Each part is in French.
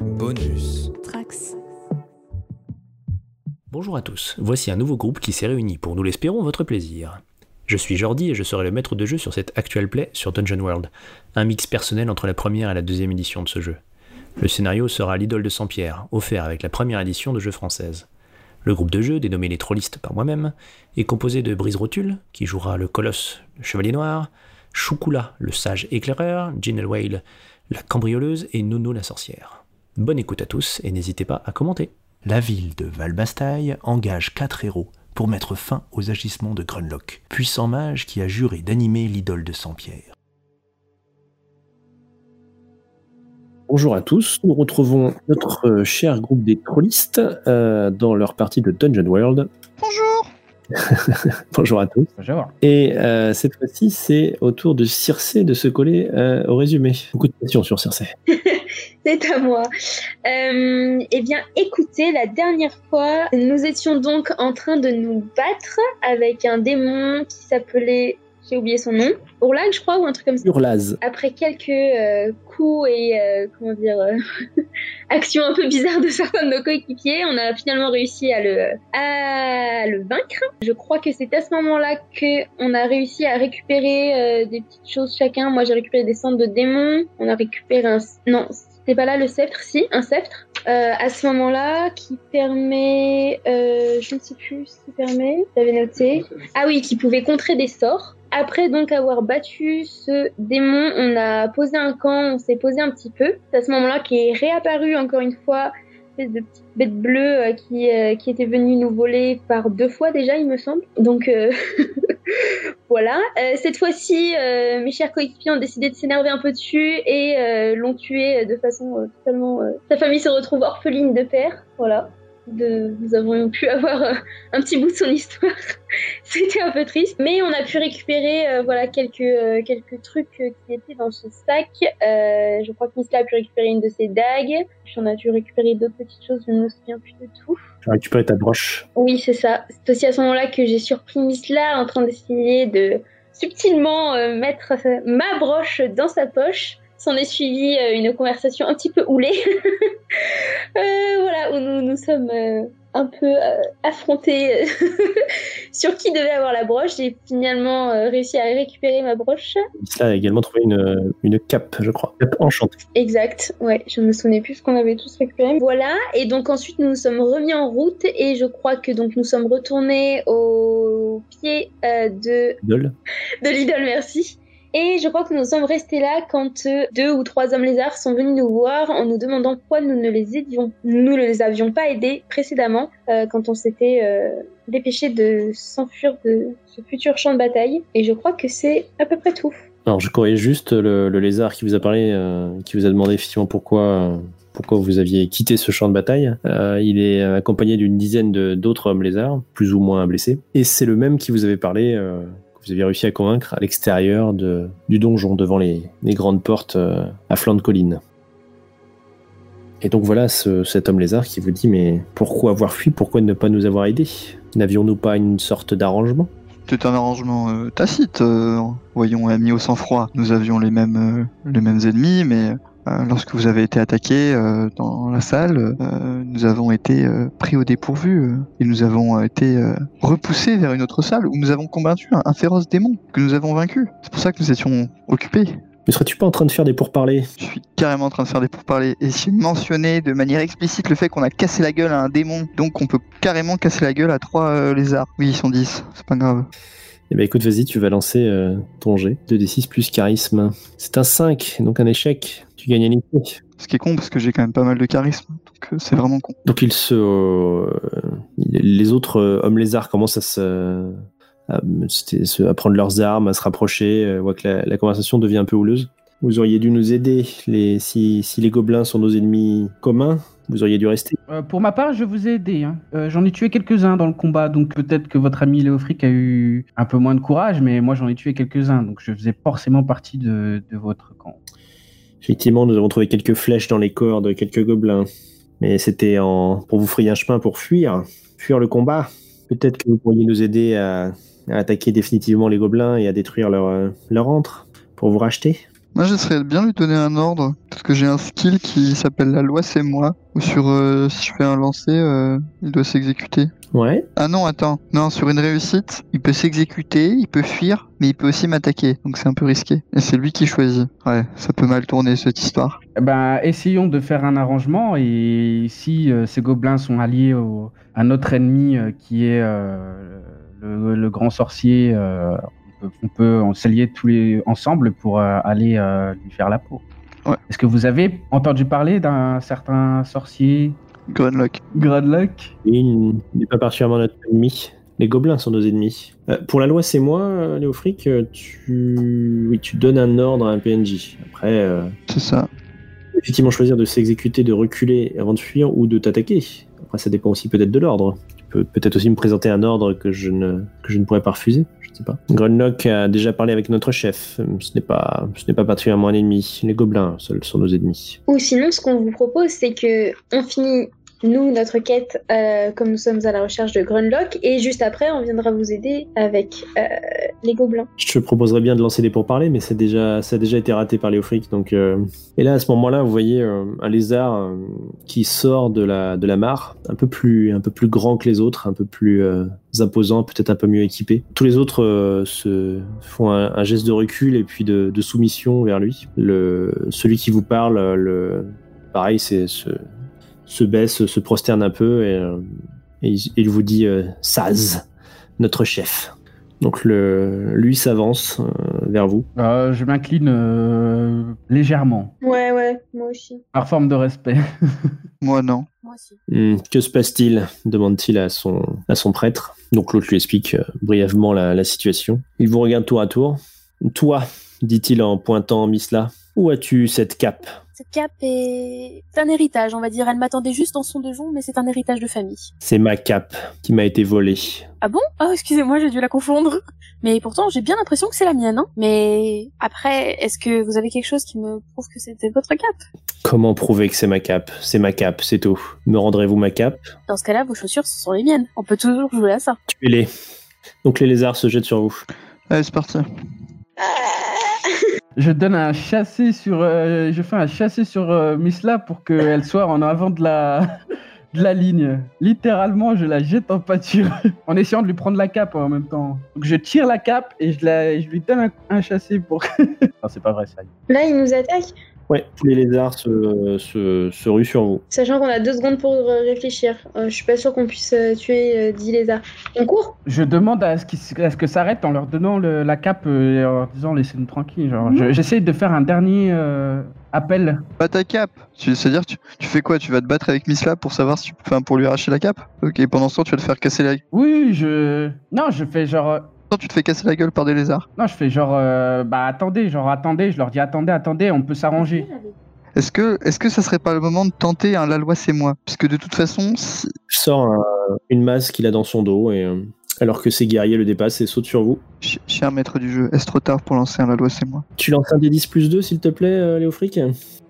Bonus. Trax. Bonjour à tous, voici un nouveau groupe qui s'est réuni pour, nous l'espérons, votre plaisir. Je suis Jordi et je serai le maître de jeu sur cette actual play sur Dungeon World, un mix personnel entre la première et la deuxième édition de ce jeu. Le scénario sera l'idole de Saint-Pierre, offert avec la première édition de jeu française. Le groupe de jeu, dénommé les Trollistes par moi-même, est composé de Brise Rotule, qui jouera le colosse, le chevalier noir, Choukula, le sage éclaireur, Ginel Whale, la cambrioleuse et Nono la sorcière. Bonne écoute à tous et n'hésitez pas à commenter. La ville de Valbastaille engage quatre héros pour mettre fin aux agissements de Grunlock, puissant mage qui a juré d'animer l'idole de Saint-Pierre. Bonjour à tous, nous retrouvons notre euh, cher groupe des trollistes euh, dans leur partie de Dungeon World. Bonjour Bonjour à tous. Bonjour. Et euh, cette fois-ci, c'est au tour de Circé de se coller euh, au résumé. Beaucoup de questions sur Circé. C'est à moi. Euh, eh bien, écoutez, la dernière fois, nous étions donc en train de nous battre avec un démon qui s'appelait, j'ai oublié son nom, Ourlag, je crois, ou un truc comme ça. Urlaz. Après quelques euh, coups et, euh, comment dire, euh, actions un peu bizarres de certains de nos coéquipiers, on a finalement réussi à le, à le vaincre. Je crois que c'est à ce moment-là que on a réussi à récupérer des petites choses chacun. Moi, j'ai récupéré des cendres de démons. On a récupéré un... Non, c'était pas là le sceptre, si, un sceptre. Euh, à ce moment-là, qui permet... euh, je ne sais plus ce qui permet. J'avais noté. Ah oui, qui pouvait contrer des sorts. Après donc avoir battu ce démon, on a posé un camp, on s'est posé un petit peu. C'est à ce moment-là qui est réapparu encore une fois espèce de petite bête bleue euh, qui, euh, qui était venue nous voler par deux fois déjà, il me semble. Donc euh, voilà. Euh, cette fois-ci, euh, mes chers coéquipiers ont décidé de s'énerver un peu dessus et euh, l'ont tué de façon totalement. Sa famille se retrouve orpheline de père. Voilà. De, nous avons pu avoir euh, un petit bout de son histoire. C'était un peu triste, mais on a pu récupérer euh, voilà quelques euh, quelques trucs qui étaient dans ce sac. Euh, je crois que Misla a pu récupérer une de ses dagues. Puis on a pu récupérer d'autres petites choses. Je ne me souviens plus de tout. Tu as récupéré ta broche. Oui, c'est ça. C'est aussi à ce moment-là que j'ai surpris Misla en train d'essayer de subtilement mettre ma broche dans sa poche. S'en est suivi euh, une conversation un petit peu houlée. Euh, voilà, où nous nous sommes euh, un peu affrontés sur qui devait avoir la broche. J'ai finalement réussi à récupérer ma broche. Isla a également trouvé une, une cape, je crois. Cape enchantée. Exact, ouais, je me souvenais plus ce qu'on avait tous récupéré. Voilà, et donc ensuite nous nous sommes remis en route et je crois que donc nous sommes retournés au pied euh, de Idole. de l'idole, merci. Et je crois que nous sommes restés là quand euh, deux ou trois hommes lézards sont venus nous voir en nous demandant pourquoi nous ne les aidions, nous ne les avions pas aidés précédemment euh, quand on s'était euh, dépêché de s'enfuir de ce futur champ de bataille. Et je crois que c'est à peu près tout. Alors, je corrige juste le, lézard qui vous a parlé, qui vous a demandé effectivement pourquoi, vous aviez quitté ce champ de bataille. Il est accompagné d'une dizaine d'autres hommes lézards, plus ou moins blessés. Et c'est le même qui vous avait parlé, vous aviez réussi à convaincre à l'extérieur du donjon, devant les, grandes portes euh, à flanc de colline. Et donc voilà ce- cet homme lézard qui vous dit mais pourquoi avoir fui? Pourquoi ne pas nous avoir aidés? N'avions-nous pas une sorte d'arrangement? C'est un arrangement euh, tacite, euh, voyons, ami au sang-froid. Nous avions les mêmes, les mêmes ennemis, mais lorsque vous avez été attaqué euh, dans la salle, euh, nous avons été euh, pris au dépourvu euh, et nous avons euh, été euh, repoussés vers une autre salle où nous avons combattu un, un féroce démon que nous avons vaincu. C'est pour ça que nous étions occupés. Ne serais-tu pas en train de faire des pourparlers? Je suis carrément en train de faire des pourparlers et j'ai mentionné de manière explicite le fait qu'on a cassé la gueule à un démon, donc on peut carrément casser la gueule à trois euh, lézards. Oui, ils sont 10, c'est pas grave. Eh ben écoute, vas-y, tu vas lancer euh, ton jet. 2d6 plus charisme. C'est un 5, donc un échec. Tu gagnes un épée. Ce qui est con parce que j'ai quand même pas mal de charisme, donc euh, c'est vraiment con. Donc il se, euh, les autres hommes lézards commencent à se, à, prendre leurs armes, à se rapprocher. On voit que la, la conversation devient un peu houleuse. Vous auriez dû nous aider. Les, si, si les gobelins sont nos ennemis communs, vous auriez dû rester. Euh, pour ma part, je vous ai aidé. hein. Euh, j'en ai tué quelques-uns dans le combat, donc peut-être que votre ami Léofric a eu un peu moins de courage, mais moi j'en ai tué quelques-uns, donc je faisais forcément partie de, de votre camp. Effectivement, nous avons trouvé quelques flèches dans les corps de quelques gobelins. Mais c'était en... pour vous frayer un chemin pour fuir, fuir le combat. Peut-être que vous pourriez nous aider à, à attaquer définitivement les gobelins et à détruire leur, euh, leur antre pour vous racheter. Moi, j'essaierais bien lui donner un ordre, parce que j'ai un skill qui s'appelle la loi c'est moi, ou sur euh, si je fais un lancer, euh, il doit s'exécuter. Ouais. Ah non, attends, non, sur une réussite, il peut s'exécuter, il peut fuir, mais il peut aussi m'attaquer, donc c'est un peu risqué. Et c'est lui qui choisit. Ouais, ça peut mal tourner cette histoire. Eh Ben, essayons de faire un arrangement et si euh, ces gobelins sont alliés au, à notre ennemi euh, qui est euh, le, le grand sorcier, euh, peut, on peut s'allier tous les ensemble pour euh, aller euh, lui faire la peau. Ouais. Est-ce que vous avez entendu parler d'un certain sorcier? Grunlock. Gradlock Et il n'est pas particulièrement notre ennemi. Les gobelins sont nos ennemis. Euh, pour la loi, c'est moi, Léofric, tu... Oui, tu donnes un ordre à un PNJ. Après, euh, C'est ça. effectivement, choisir de s'exécuter, de reculer avant de fuir ou de t'attaquer. Après, ça dépend aussi peut-être de l'ordre. Tu peux peut-être aussi me présenter un ordre que je ne, que je ne pourrais pas refuser. Sais pas. Grunlock a déjà parlé avec notre chef. Ce n'est pas, ce n'est pas particulièrement un ennemi. Les gobelins seuls sont nos ennemis. Ou sinon, ce qu'on vous propose, c'est que on finit nous notre quête euh, comme nous sommes à la recherche de Grunlock et juste après, on viendra vous aider avec euh, les gobelins. Je te proposerais bien de lancer des pourparlers, mais ça a déjà été raté par Léofric. Donc, euh, Et là, à ce moment-là, vous voyez un lézard qui sort de la, mare, un peu, plus, grand que les autres, un peu plus imposant, peut-être un peu mieux équipé. Tous les autres se font un, geste de recul et puis de, soumission vers lui. Le, celui qui vous parle, le, pareil, c'est se, se baisse, se prosterne un peu et, euh, et il, vous dit euh, Saz, notre chef. Donc le, lui s'avance euh, vers vous. Euh, Je m'incline euh, légèrement, Ouais, ouais, moi aussi. par forme de respect. Moi, non. Moi aussi. Hmm, que se passe-t-il? demande-t-il à son, à son prêtre. Donc l'autre lui explique euh, brièvement la, la situation. Il vous regarde tour à tour. Toi, dit-il en pointant Misla, où as-tu cette cape? Cette cape est un héritage, on va dire. Elle m'attendait juste dans son donjon, mais c'est un héritage de famille. C'est ma cape qui m'a été volée. Ah bon? Oh, excusez-moi, j'ai dû la confondre. Mais pourtant, j'ai bien l'impression que c'est la mienne. Hein. Mais après, est-ce que vous avez quelque chose qui me prouve que c'était votre cape? Comment prouver que c'est ma cape? C'est ma cape, c'est tout. Me rendrez-vous ma cape? Dans ce cas-là, vos chaussures, ce sont les miennes. On peut toujours jouer à ça. Tuez-les. Donc les lézards se jettent sur vous. Allez, c'est parti. Je donne un chassé sur, euh, je fais un chassé sur euh, Misla pour qu'elle soit en avant de la, de la ligne. Littéralement, je la jette en pâture en essayant de lui prendre la cape en même temps. Donc je tire la cape et je, la, je lui donne un, un chassé pour. non, c'est pas vrai ça. Là, il nous attaque, Ouais, tous les lézards se, se, se ruent sur vous. sachant qu'on a deux secondes pour euh, réfléchir. Euh, je suis pas sûre qu'on puisse euh, tuer euh, 10 lézards. On court? Je demande à ce, qu'ils ce que ça arrête en leur donnant le- la cape et en leur disant laissez-nous tranquilles. Genre, je- j'essaie de faire un dernier euh, appel. Pas ta cape. Tu- C'est-à-dire, tu, tu fais quoi? Tu vas te battre avec Misla pour savoir si, enfin, pour lui arracher la cape? Ok, pendant ce temps, tu vas te faire casser la. Oui, je. Non, je fais genre. Tu te fais casser la gueule par des lézards. Non, je fais genre. euh, bah attendez, genre attendez. Je leur dis attendez, attendez, on peut s'arranger. Est-ce que, est-ce que ça serait pas le moment de tenter un la loi c'est moi? Puisque de toute façon, si- sort un- une masse qu'il a dans son dos et euh, alors que ses guerriers le dépassent et sautent sur vous. ch- cher maître du jeu, est-ce trop tard pour lancer un la loi c'est moi? Tu lances un D10 plus 2 s'il te plaît, euh, Léofric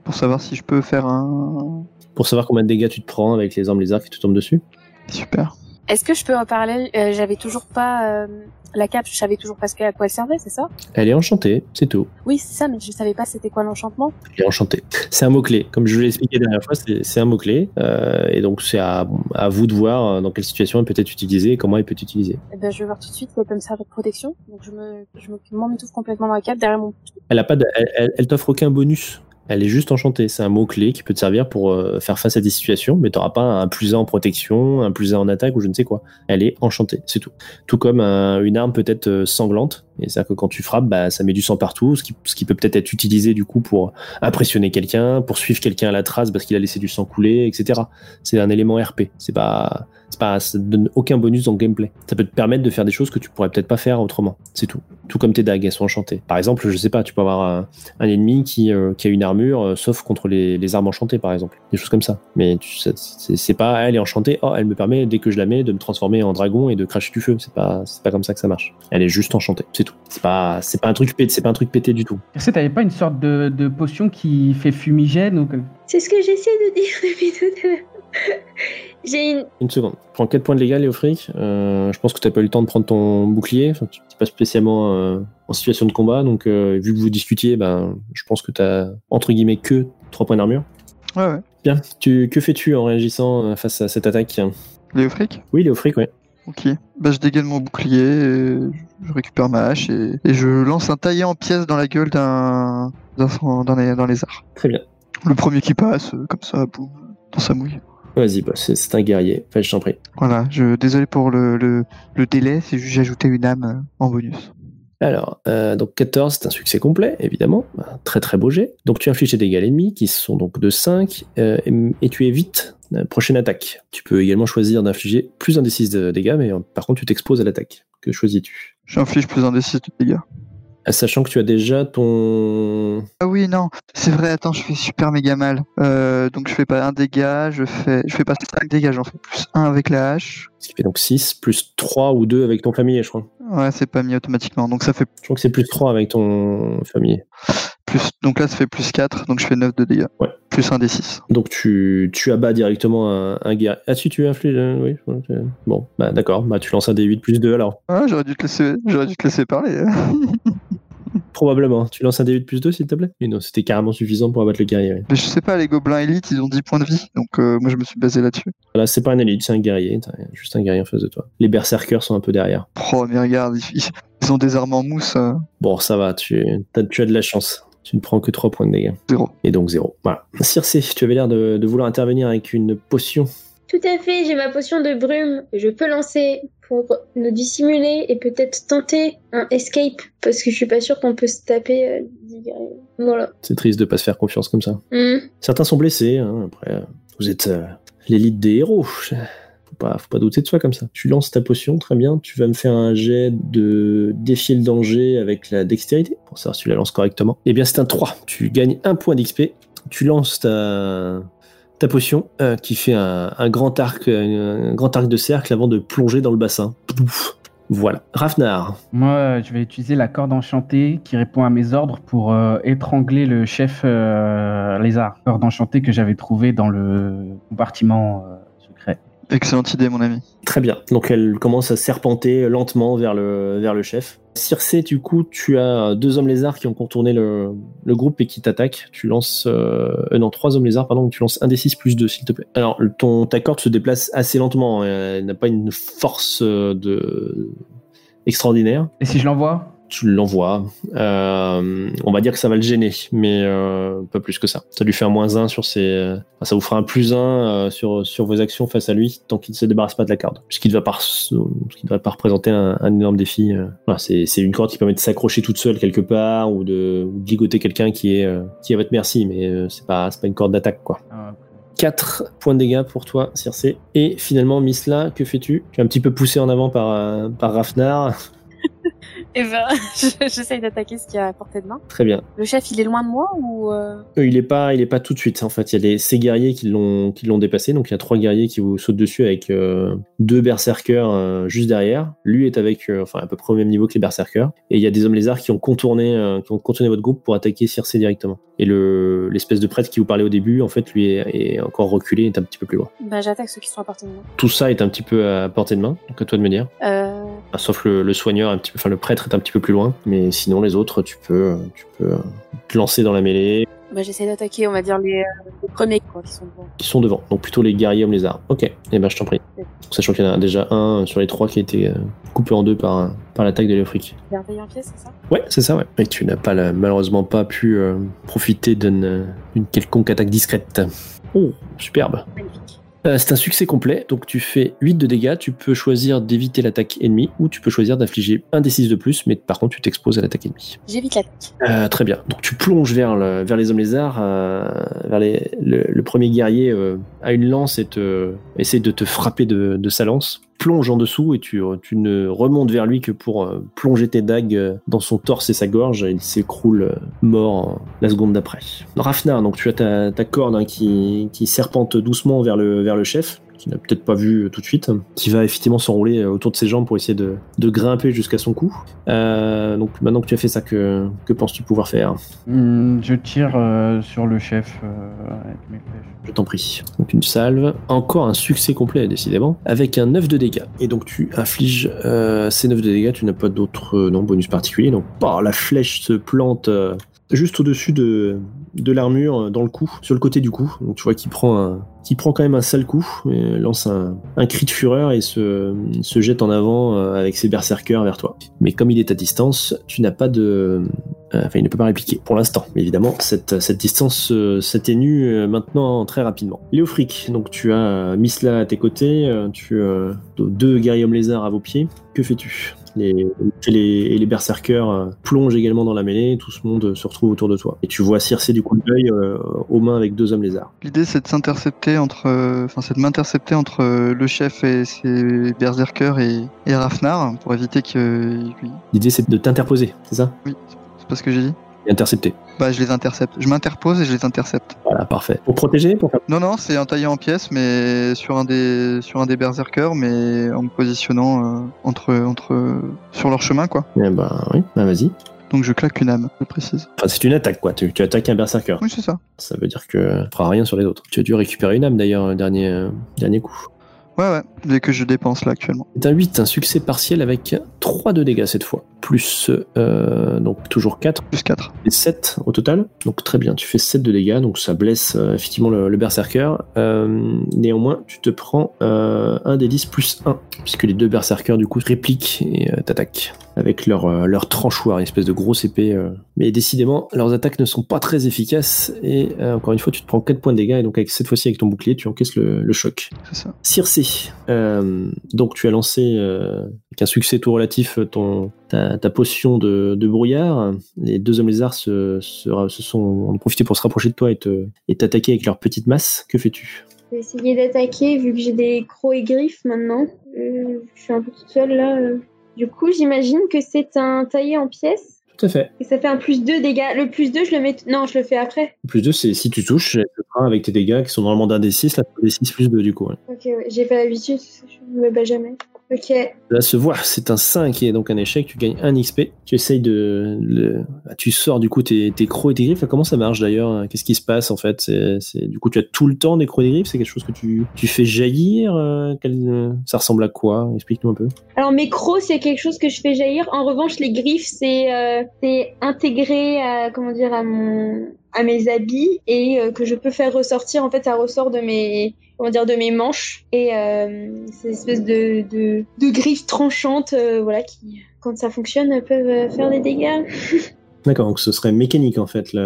Pour savoir si je peux faire un. Pour savoir combien de dégâts tu te prends avec les armes lézards qui te tombent dessus. Super. Est-ce que je peux en parler? Euh, J'avais toujours pas euh, la cape, je savais toujours pas à quoi elle servait, c'est ça? Elle est enchantée, c'est tout. Oui, c'est ça, mais je savais pas c'était quoi l'enchantement. Elle est enchantée. C'est un mot-clé. Comme je vous l'ai expliqué la dernière fois, c'est un mot-clé. Euh, et donc c'est à, à vous de voir euh, dans quelle situation elle peut être utilisée et comment elle peut être utilisée. Eh ben, je vais voir tout de suite qu'elle peut me servir de protection. Donc je me, je me, m'en m'étouffe complètement dans la cape derrière mon. Elle a pas de, elle, elle- elle t'offre aucun bonus. Elle est juste enchantée. C'est un mot-clé qui peut te servir pour euh, faire face à des situations, mais t'auras pas un plus 1 en protection, un plus 1 en attaque ou je ne sais quoi. Elle est enchantée, c'est tout. Tout comme un- une arme peut être euh, sanglante. C'est-à-dire que quand tu frappes, bah, ça met du sang partout, ce qui, ce qui peut peut-être être utilisé du coup pour impressionner quelqu'un, pour suivre quelqu'un à la trace parce qu'il a laissé du sang couler, etc. C'est un élément RP. C'est pas, c'est pas, ça donne aucun bonus dans le gameplay. Ça peut te permettre de faire des choses que tu pourrais peut-être pas faire autrement. C'est tout. Tout comme tes dagues, elles sont enchantées. Par exemple, je sais pas, tu peux avoir un, un ennemi qui, euh, qui a une armure, euh, sauf contre les, les armes enchantées, par exemple. Des choses comme ça. Mais tu, ça- c'est c'est pas, elle est enchantée, oh, elle me permet, dès que je la mets, de me transformer en dragon et de cracher du feu. C'est pas, c'est pas comme ça que ça marche. Elle est juste enchantée, c'est tout. C'est pas, c'est pas un truc pété, c'est pas un truc pété du tout. Est-ce que t'avais pas une sorte de, de potion qui fait fumigène ou quelque- C'est ce que j'essaie de dire depuis tout à l'heure. J'ai une. Une seconde. Prends 4 points de dégâts, Léofric. Euh, je pense que t'as pas eu le temps de prendre ton bouclier. Enfin, tu n'es pas spécialement euh, en situation de combat. Donc, euh, vu que vous discutiez, ben, je pense que t'as, entre guillemets, que 3 points d'armure. Ouais, ouais. Bien. Tu, que fais-tu en réagissant face à cette attaque? Léofric? Oui, Léofric, ouais. Ok. Bah, je dégaine mon bouclier, et je récupère ma hache et, et je lance un taillé en pièces dans la gueule d'un d'un d'un lé- d'un lézard. Très bien. Le premier qui passe, euh, comme ça, boum, dans sa mouille. Vas-y, bah, c'est, un guerrier. Enfin, je t'en prie. Voilà, je désolé pour le, le, le délai, c'est juste j'ai ajouté une âme euh, en bonus. Alors, euh, donc 14, c'est un succès complet, évidemment. Un très très beau jet. Donc tu infliges tes dégâts à l'ennemi, qui sont donc de 5, euh, et, tu évites prochaine attaque. Tu peux également choisir d'infliger plus un des 6 de dégâts, mais euh, par contre tu t'exposes à l'attaque. Que choisis-tu? J'inflige plus un des 6 de dégâts. Ah, Sachant que tu as déjà ton... Ah oui, non, c'est vrai, attends, je fais super méga mal. Euh, donc je fais pas un dégât, je fais, je fais pas 5 dégâts, j'en fais plus 1 avec la hache. Ce qui fait donc 6, plus 3 ou 2 avec ton familier, je crois. Ouais, c'est pas mis automatiquement, donc ça fait Je crois que c'est plus 3 avec ton familier. Plus. Donc là, ça fait plus 4, donc je fais 9 de dégâts. Ouais. Plus un des 6. Donc tu, tu abats directement un, un guerrier. Ah si, tu infliges... euh, oui. Bon, bah d'accord. Bah tu lances un D8 plus 2 alors. Ah, j'aurais dû te laisser, j'aurais dû te laisser parler. Probablement. Tu lances un D8 plus 2 s'il te plaît? Mais non, c'était carrément suffisant pour abattre le guerrier. Mais je sais pas, les gobelins élites, ils ont 10 points de vie, donc euh, moi je me suis basé là-dessus. Voilà, c'est pas un élite, c'est un guerrier. T'as juste un guerrier en face de toi. Les berserkers sont un peu derrière. Oh, mais regarde, ils, ils ont des armes en mousse, euh, Bon, ça va, tu, tu as de la chance. Tu ne prends que 3 points de dégâts. zéro. Et donc 0. Voilà. Circé, tu avais l'air de, de vouloir intervenir avec une potion. Tout à fait, j'ai ma potion de brume je peux lancer pour nous dissimuler et peut-être tenter un escape parce que je suis pas sûre qu'on peut se taper. euh, dix. Voilà. C'est triste de pas se faire confiance comme ça. Hmm. Certains sont blessés. hein, Après, euh, vous êtes euh, l'élite des héros. Pas, faut pas douter de soi comme ça. Tu lances ta potion, très bien. Tu vas me faire un jet de défier le danger avec la dextérité pour savoir si tu la lances correctement. Eh bien, c'est un 3. Tu gagnes un point d'XP. Tu lances ta, potion euh, qui fait un, grand arc, un grand arc de cercle avant de plonger dans le bassin. Voilà. Rafnar. Moi, je vais utiliser la corde enchantée qui répond à mes ordres pour euh, étrangler le chef euh, lézard. Corde enchantée que j'avais trouvée dans le compartiment. Excellente idée, mon ami. Très bien. Donc elle commence à serpenter lentement vers le, vers le chef. Circé, du coup, tu as deux hommes lézards qui ont contourné le, le groupe et qui t'attaquent. Tu lances... Euh, euh, non, trois hommes lézards, pardon. Tu lances un des 6 plus 2, s'il te plaît. Alors, le- ton, ta corde se déplace assez lentement. hein. Elle n'a pas une force euh, de... extraordinaire. Et si je l'envoie? Tu l'envoies. Euh, on va dire que ça va le gêner, mais euh, pas plus que ça. Ça lui fait un moins 1 sur ses... euh, enfin, ça vous fera un plus 1 sur, sur vos actions face à lui tant qu'il ne se débarrasse pas de la corde. Puisqu'il ne va pas, ce qui ne va pas représenter un, un énorme défi. euh. C'est une corde qui permet de s'accrocher toute seule quelque part ou de, ou de ligoter quelqu'un qui est, euh, qui est à votre merci, mais euh, c'est pas, pas une corde d'attaque, quoi. Ah, 4 points de dégâts pour toi, Circé. Et finalement, Misla, que fais-tu? Tu es un petit peu poussé en avant par, euh, par Rafnar. Et ben, je- j'essaye d'attaquer ce qu'il y a à portée de main. Très bien. Le chef, il est loin de moi ou euh, Euh, il est pas, il est pas tout de suite. En fait, il y a des, ces guerriers qui l'ont, qui l'ont dépassé. Donc il y a trois guerriers qui vous sautent dessus avec euh, deux berserkers euh, juste derrière. Lui est avec, enfin à peu près au même niveau que les berserkers. Et il y a des hommes lézards qui ont contourné, qui ont contourné votre groupe pour attaquer Circé directement. Et le, l'espèce de prêtre qui vous parlait au début, en fait, lui est, est encore reculé, est un petit peu plus loin. bah, j'attaque ceux qui sont à portée de moi. Tout ça est un petit peu à portée de main. Donc à toi de me dire. Euh, Enfin, sauf le, le soigneur, un petit peu, enfin le prêtre est un petit peu plus loin. Mais sinon les autres, tu peux, tu peux te lancer dans la mêlée. bah, j'essaie d'attaquer, on va dire les, euh, les premiers quoi, qui sont devant. qui sont devant. Donc plutôt les guerriers hommes lézards. Ok, et ben je t'en prie. Sachant qu'il y en a déjà un sur les trois qui a été euh, coupé en deux par, par l'attaque de l'Afrique. Bienveillant pied, c'est ça? Ouais, c'est ça, ouais. Et tu n'as pas malheureusement pas pu euh, profiter d'une d'une quelconque attaque discrète. Oh, superbe. Magnifique. Euh, c'est un succès complet, donc tu fais 8 de dégâts, tu peux choisir d'éviter l'attaque ennemie ou tu peux choisir d'infliger un des 6 de plus, mais par contre tu t'exposes à l'attaque ennemie. J'évite l'attaque. Euh, très bien. Donc tu plonges vers, le- vers les hommes lézards, euh, vers les- le, le premier guerrier euh, a une lance et te, essaie de te frapper de, de sa lance. Plonge en dessous et tu, tu ne remontes vers lui que pour euh, plonger tes dagues euh, dans son torse et sa gorge. Et il s'écroule euh, mort la seconde d'après. Rafnar, donc tu as ta, ta corde hein, qui, qui serpente doucement vers le, vers le chef qui n'a peut-être pas vu euh, tout de suite, qui va effectivement s'enrouler euh, autour de ses jambes pour essayer de, de grimper jusqu'à son cou. Euh, donc maintenant que tu as fait ça, que, que penses-tu pouvoir faire? Hmm, je tire euh, sur le chef euh, avec mes flèches. Je t'en prie. Donc une salve, encore un succès complet décidément, avec un 9 de dégâts. Et donc tu infliges ces 9 de dégâts, tu n'as pas d'autre euh, non, bonus particulier. Donc bah, la flèche se plante juste au-dessus de, de l'armure, dans le cou, sur le côté du cou. Donc tu vois qu'il prend un, qui prend quand même un sale coup, lance un, cri de fureur et se, jette en avant euh, avec ses berserkers vers toi. Mais comme il est à distance, tu n'as pas de... euh, Enfin, il ne peut pas répliquer pour l'instant. Évidemment, cette, distance euh, s'atténue maintenant très rapidement. Léofric, donc tu as Misla à tes côtés, tu as deux guerriers lézards à vos pieds. Que fais-tu? Les, et les, et les berserkers euh, plongent également dans la mêlée, tout ce monde euh, se retrouve autour de toi. Et tu vois Circé du coup d'œil euh, aux mains avec deux hommes lézards. L'idée c'est de s'intercepter entre, enfin c'est de m'intercepter entre le chef et ses berserkers et, et Rafnar pour éviter que. L'idée c'est de t'interposer, c'est ça? Oui, c'est pas ce que j'ai dit. Et intercepter. Bah je les intercepte. Je m'interpose et je les intercepte. Voilà, parfait. Pour protéger pour. Non non, c'est entaillé en pièces, mais sur un des sur un des berserkers, mais en me positionnant euh, entre entre sur leur chemin quoi. Eh ben oui, bah vas-y. Donc je claque une âme, je précise. Enfin, c'est une attaque quoi, tu, tu attaques un berserker. Oui c'est ça. Ça veut dire que tu feras rien sur les autres. Tu as dû récupérer une âme d'ailleurs, un dernier, euh, dernier coup. Ouais ouais. Dès que je dépense là actuellement. C'est un 8, un succès partiel avec 3 de dégâts cette fois. Plus, euh, donc toujours 4 Plus 4. et 7 au total. Donc très bien, tu fais 7 de dégâts, donc ça blesse euh, effectivement le, le berserker. Euh, néanmoins, tu te prends euh, un des 10 plus 1, puisque les deux berserkers du coup répliquent et t'attaquent avec leur, leur tranchoir, une espèce de grosse épée. Mais décidément, leurs attaques ne sont pas très efficaces, et encore une fois, tu te prends 4 points de dégâts, et donc avec, cette fois-ci avec ton bouclier, tu encaisses le, le choc. C'est ça. Circé, euh, donc tu as lancé euh, avec un succès tout relatif ton, ta, ta potion de, de brouillard. Les deux hommes lézards se, se, se sont ont profité pour se rapprocher de toi et t'attaquer avec leur petite masse. Que fais-tu? Je vais essayer d'attaquer vu que j'ai des crocs et griffes maintenant. Euh, je suis un peu toute seule là. euh. Du coup, j'imagine que c'est un taillé en pièces. Tout à fait. Et ça fait un plus 2 dégâts. Le plus 2, je le mets. Non, je le fais après. Plus 2, c'est si tu touches, avec tes dégâts qui sont normalement d'un des 6, là, des 6 plus 2 du coup. ouais. Ok, ouais. J'ai pas l'habitude. Je me bats jamais. Ok. Là, se voit, c'est un 5 et donc un échec, tu gagnes un XP. Tu essayes de. le- bah, tu sors du coup tes, tes crocs et tes griffes. Comment ça marche d'ailleurs? Qu'est-ce qui se passe en fait? C'est, c'est- Du coup, tu as tout le temps des crocs et des griffes? C'est quelque chose que tu, tu fais jaillir euh, quel- euh, Ça ressemble à quoi? Explique-nous un peu. Alors mes crocs, c'est quelque chose que je fais jaillir. En revanche, les griffes, c'est euh, c'est intégré à comment dire à mon à mes habits et euh, que je peux faire ressortir. En fait, ça ressort de mes comment dire de mes manches et euh, c'est une espèce de, de de griffes tranchantes, euh, voilà, qui quand ça fonctionne peuvent euh, faire des dégâts. D'accord, donc ce serait mécanique en fait,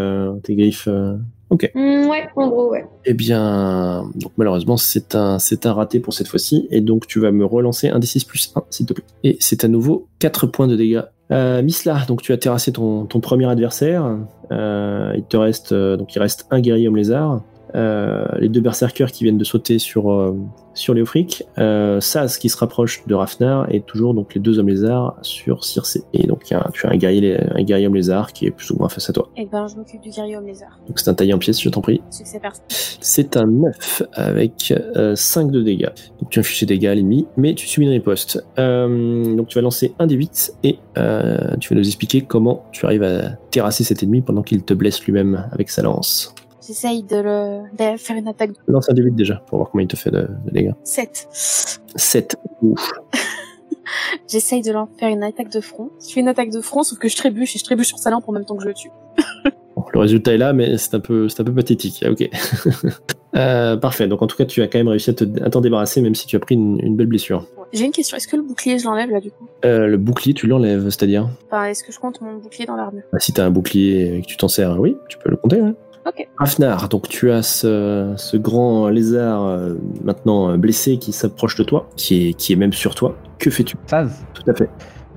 tes griffes. euh. Mm, ouais, en gros, ouais. Eh bien, donc malheureusement, c'est un, c'est un raté pour cette fois-ci. Et donc, tu vas me relancer un D6 plus 1, s'il te plaît. Et c'est à nouveau 4 points de dégâts. Euh, Misla, donc tu as terrassé ton, ton premier adversaire. Euh, il te reste, euh, donc il reste un guerrier homme lézard. Euh, les deux berserkers qui viennent de sauter sur, euh, sur Léofric. Euh, Saz qui se rapproche de Rafnar. Et toujours donc les deux hommes lézards sur Circé. Et donc il y a un- tu as un guerrier, un guerrier homme lézard qui est plus ou moins face à toi. Et ben, je m'occupe du guerrier homme lézard. Donc c'est un taillé en pièces, je t'en prie. C'est un 9 avec euh, 5 de dégâts. Donc tu infliges des dégâts à l'ennemi, mais tu subis une riposte. Euh, donc tu vas lancer un des 8 et euh, tu vas nous expliquer comment tu arrives à terrasser cet ennemi pendant qu'il te blesse lui-même avec sa lance. J'essaye de le de faire une attaque de Lance un 8 déjà pour voir combien il te fait de, de dégâts. 7. 7. Ouf. J'essaye de leur faire une attaque de front. Je fais une attaque de front, sauf que je trébuche et je trébuche sur sa lampe en même temps que je le tue. Bon, le résultat est là, mais c'est un peu, c'est un peu pathétique. Ah, Ok. Euh, parfait. Donc en tout cas, tu as quand même réussi à te- à t'en débarrasser, même si tu as pris une, une belle blessure. J'ai une question. Est-ce que le bouclier, je l'enlève là du coup? Euh, le bouclier, tu l'enlèves, c'est-à-dire? Enfin, est-ce que je compte mon bouclier dans l'armure? Bah, Si tu as un bouclier et que tu t'en sers, oui, tu peux le compter. ouais. Ok. Rafnar, donc tu as ce, ce grand lézard euh, maintenant euh, blessé qui s'approche de toi, qui est, qui est même sur toi. Que fais-tu? Saz. Tout à fait.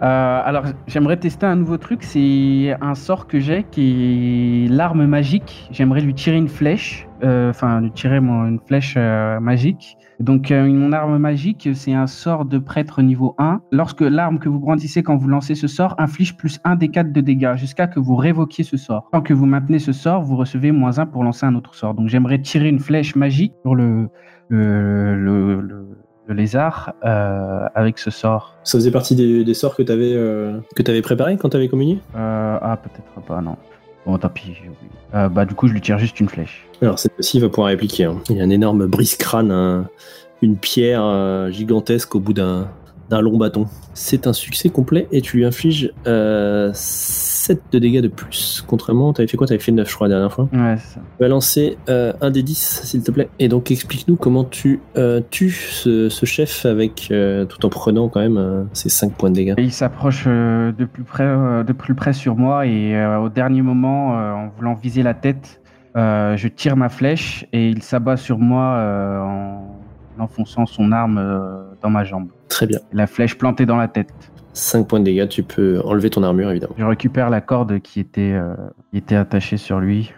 Euh, alors, j'aimerais tester un nouveau truc. C'est un sort que j'ai qui est l'arme magique. J'aimerais lui tirer une flèche euh, enfin de tirer mon, une flèche euh, magique. Donc euh, mon arme magique, c'est un sort de prêtre niveau 1. Lorsque l'arme que vous brandissez quand vous lancez ce sort inflige plus 1 des 4 de dégâts jusqu'à que vous révoquiez ce sort. Tant que vous maintenez ce sort, vous recevez moins 1 pour lancer un autre sort. Donc j'aimerais tirer une flèche magique sur le, le, le, le- le lézard euh, avec ce sort. Ça faisait partie des, des sorts que tu avais, que t'avais préparés quand tu avais communié? Euh, ah peut-être pas, non. Bon tant pis. Euh, bah du coup je lui tire juste une flèche. Alors cette fois-ci, il va pouvoir répliquer. hein. Il y a un énorme brise-crâne, un- une pierre euh, gigantesque au bout d'un d'un long bâton. C'est un succès complet et tu lui infliges euh, 7 de dégâts de plus. Contrairement, t'avais fait quoi? T'avais fait 9 je crois la dernière fois. Ouais, c'est ça. Tu vas lancer euh, un des 10 s'il te plaît. Et donc explique-nous comment tu euh, tues ce, ce chef avec euh, tout en prenant quand même ces 5 points de dégâts. Et il s'approche de plus près, de plus près sur moi et au dernier moment, en voulant viser la tête, je tire ma flèche et il s'abat sur moi en enfonçant son arme dans ma jambe. Très bien. La flèche plantée dans la tête. 5 points de dégâts, tu peux enlever ton armure évidemment. Je récupère la corde qui était, euh, qui était attachée sur lui.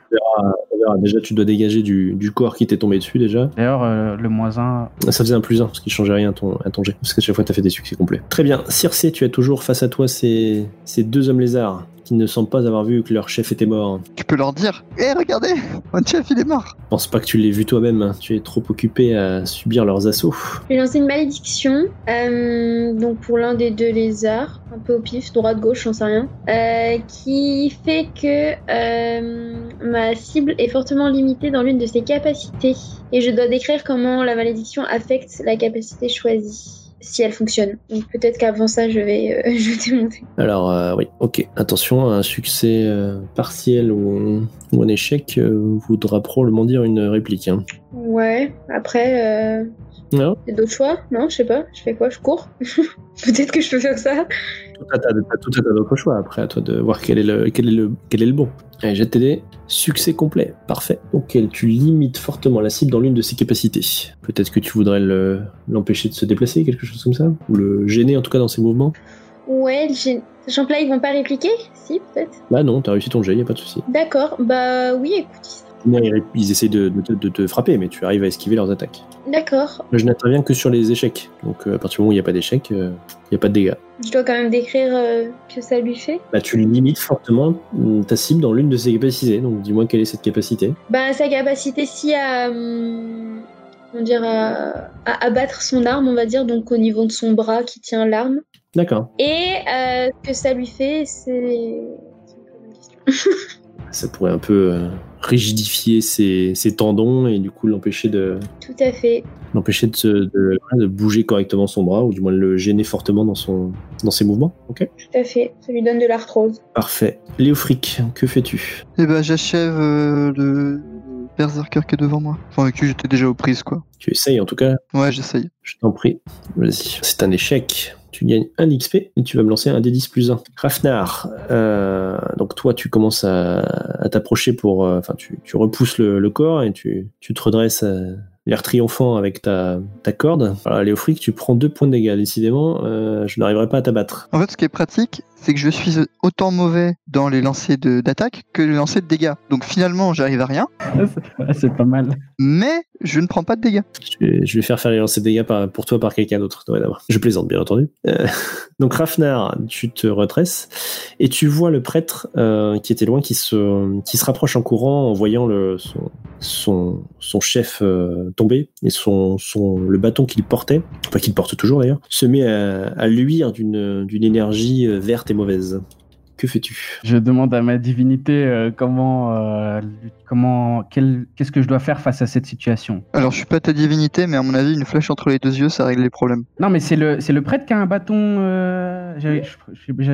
Déjà tu dois dégager du, du corps qui t'est tombé dessus déjà. D'ailleurs, euh, le moins 1, Ça faisait un plus 1 parce qu'il changeait rien à ton, à ton jet. Parce que chaque fois t'as fait des succès complets. Très bien. Circé, tu as toujours face à toi ces, ces deux hommes lézards qui ne semblent pas avoir vu que leur chef était mort. Tu peux leur dire Hé, regardez Mon chef, il est mort Je pense pas que tu l'aies vu toi-même. hein. Tu es trop occupé à subir leurs assauts. Je vais lancer une malédiction. euh, donc pour l'un des deux lézards, un peu au pif, droite, gauche, j'en sais rien. euh, qui fait que euh, ma cible est fortement limitée dans l'une de ses capacités. Et je dois décrire comment la malédiction affecte la capacité choisie. Si elle fonctionne. Donc peut-être qu'avant ça, je vais, euh, je vais démonter. Alors, euh, oui, ok. Attention, un succès euh, partiel ou, ou un échec voudra probablement dire une réplique. Hein. Ouais, après, Non il y a d'autres choix? Non, je sais pas. Je fais quoi? Je cours? Peut-être que je peux faire ça. Tout un tas d'autres choix. Après, à toi de voir quel est le, quel est le, quel est le bon. Allez, jette tes dés. Succès complet. Parfait. Auquel tu limites fortement la cible dans l'une de ses capacités. Peut-être que tu voudrais le- l'empêcher de se déplacer, quelque chose comme ça Ou le gêner en tout cas dans ses mouvements Ouais, là, ils vont pas répliquer? Si, peut-être. Bah non, t'as réussi ton jet, y a pas de souci. D'accord, bah oui, écoute. Ils, essaient de, de te- de te frapper, mais tu arrives à esquiver leurs attaques. D'accord. Je n'interviens que sur les échecs. Donc euh, à partir du moment où il n'y a pas d'échec, il n'y a pas de dégâts. Je dois quand même décrire euh, que ça lui fait. Bah, tu limites fortement mm, ta cible dans l'une de ses capacités. Donc dis-moi quelle est cette capacité. Bah, sa capacité, si à. hum, comment dire à, à abattre son arme, on va dire, donc au niveau de son bras qui tient l'arme. D'accord. Et euh, ce que ça lui fait, c'est. c'est une question. Ça pourrait un peu euh, rigidifier ses, ses tendons et du coup l'empêcher de Tout à fait. l'empêcher de, se- de, de bouger correctement son bras ou du moins de le gêner fortement dans son dans ses mouvements. Ok. Tout à fait. Ça lui donne de l'arthrose. Parfait. Léofric, que fais-tu? Eh ben, j'achève euh, le berserker qui est devant moi. Enfin, avec qui j'étais déjà aux prises, quoi. Tu essayes en tout cas. Ouais, j'essaye. Je t'en prie. Vas-y. C'est un échec. Tu gagnes un XP et tu vas me lancer un D10 plus 1. Rafnar, euh, donc toi tu commences à, t'approcher pour... euh, Enfin tu, repousses le, corps et tu, te redresses euh, l'air triomphant avec ta, ta corde. Voilà, Léofric, tu prends deux points de dégâts. Décidément, je n'arriverai pas à t'abattre. En fait, ce qui est pratique, c'est que je suis autant mauvais dans les lancers de- d'attaque que les lancers de dégâts. Donc finalement, j'arrive à rien, Ouais, c'est pas mal. mais je ne prends pas de dégâts. Je vais, je vais faire faire les lancers de dégâts par- pour toi par quelqu'un d'autre. Je plaisante, bien entendu. Euh, donc Rafnar, tu te retresses et tu vois le prêtre euh, qui était loin, qui se, qui se rapproche en courant en voyant le, son, son, son chef euh, tomber et son, son, le bâton qu'il portait, enfin qu'il porte toujours d'ailleurs, se met à, à luire d'une d'une énergie euh, mauvaise. Que fais-tu? Je demande à ma divinité euh, comment, euh, comment, quel- qu'est-ce que je dois faire face à cette situation? Alors, je suis pas ta divinité, mais à mon avis, une flèche entre les deux yeux, ça règle les problèmes. Non, mais c'est le, c'est le prêtre qui a un bâton. euh, J'avais,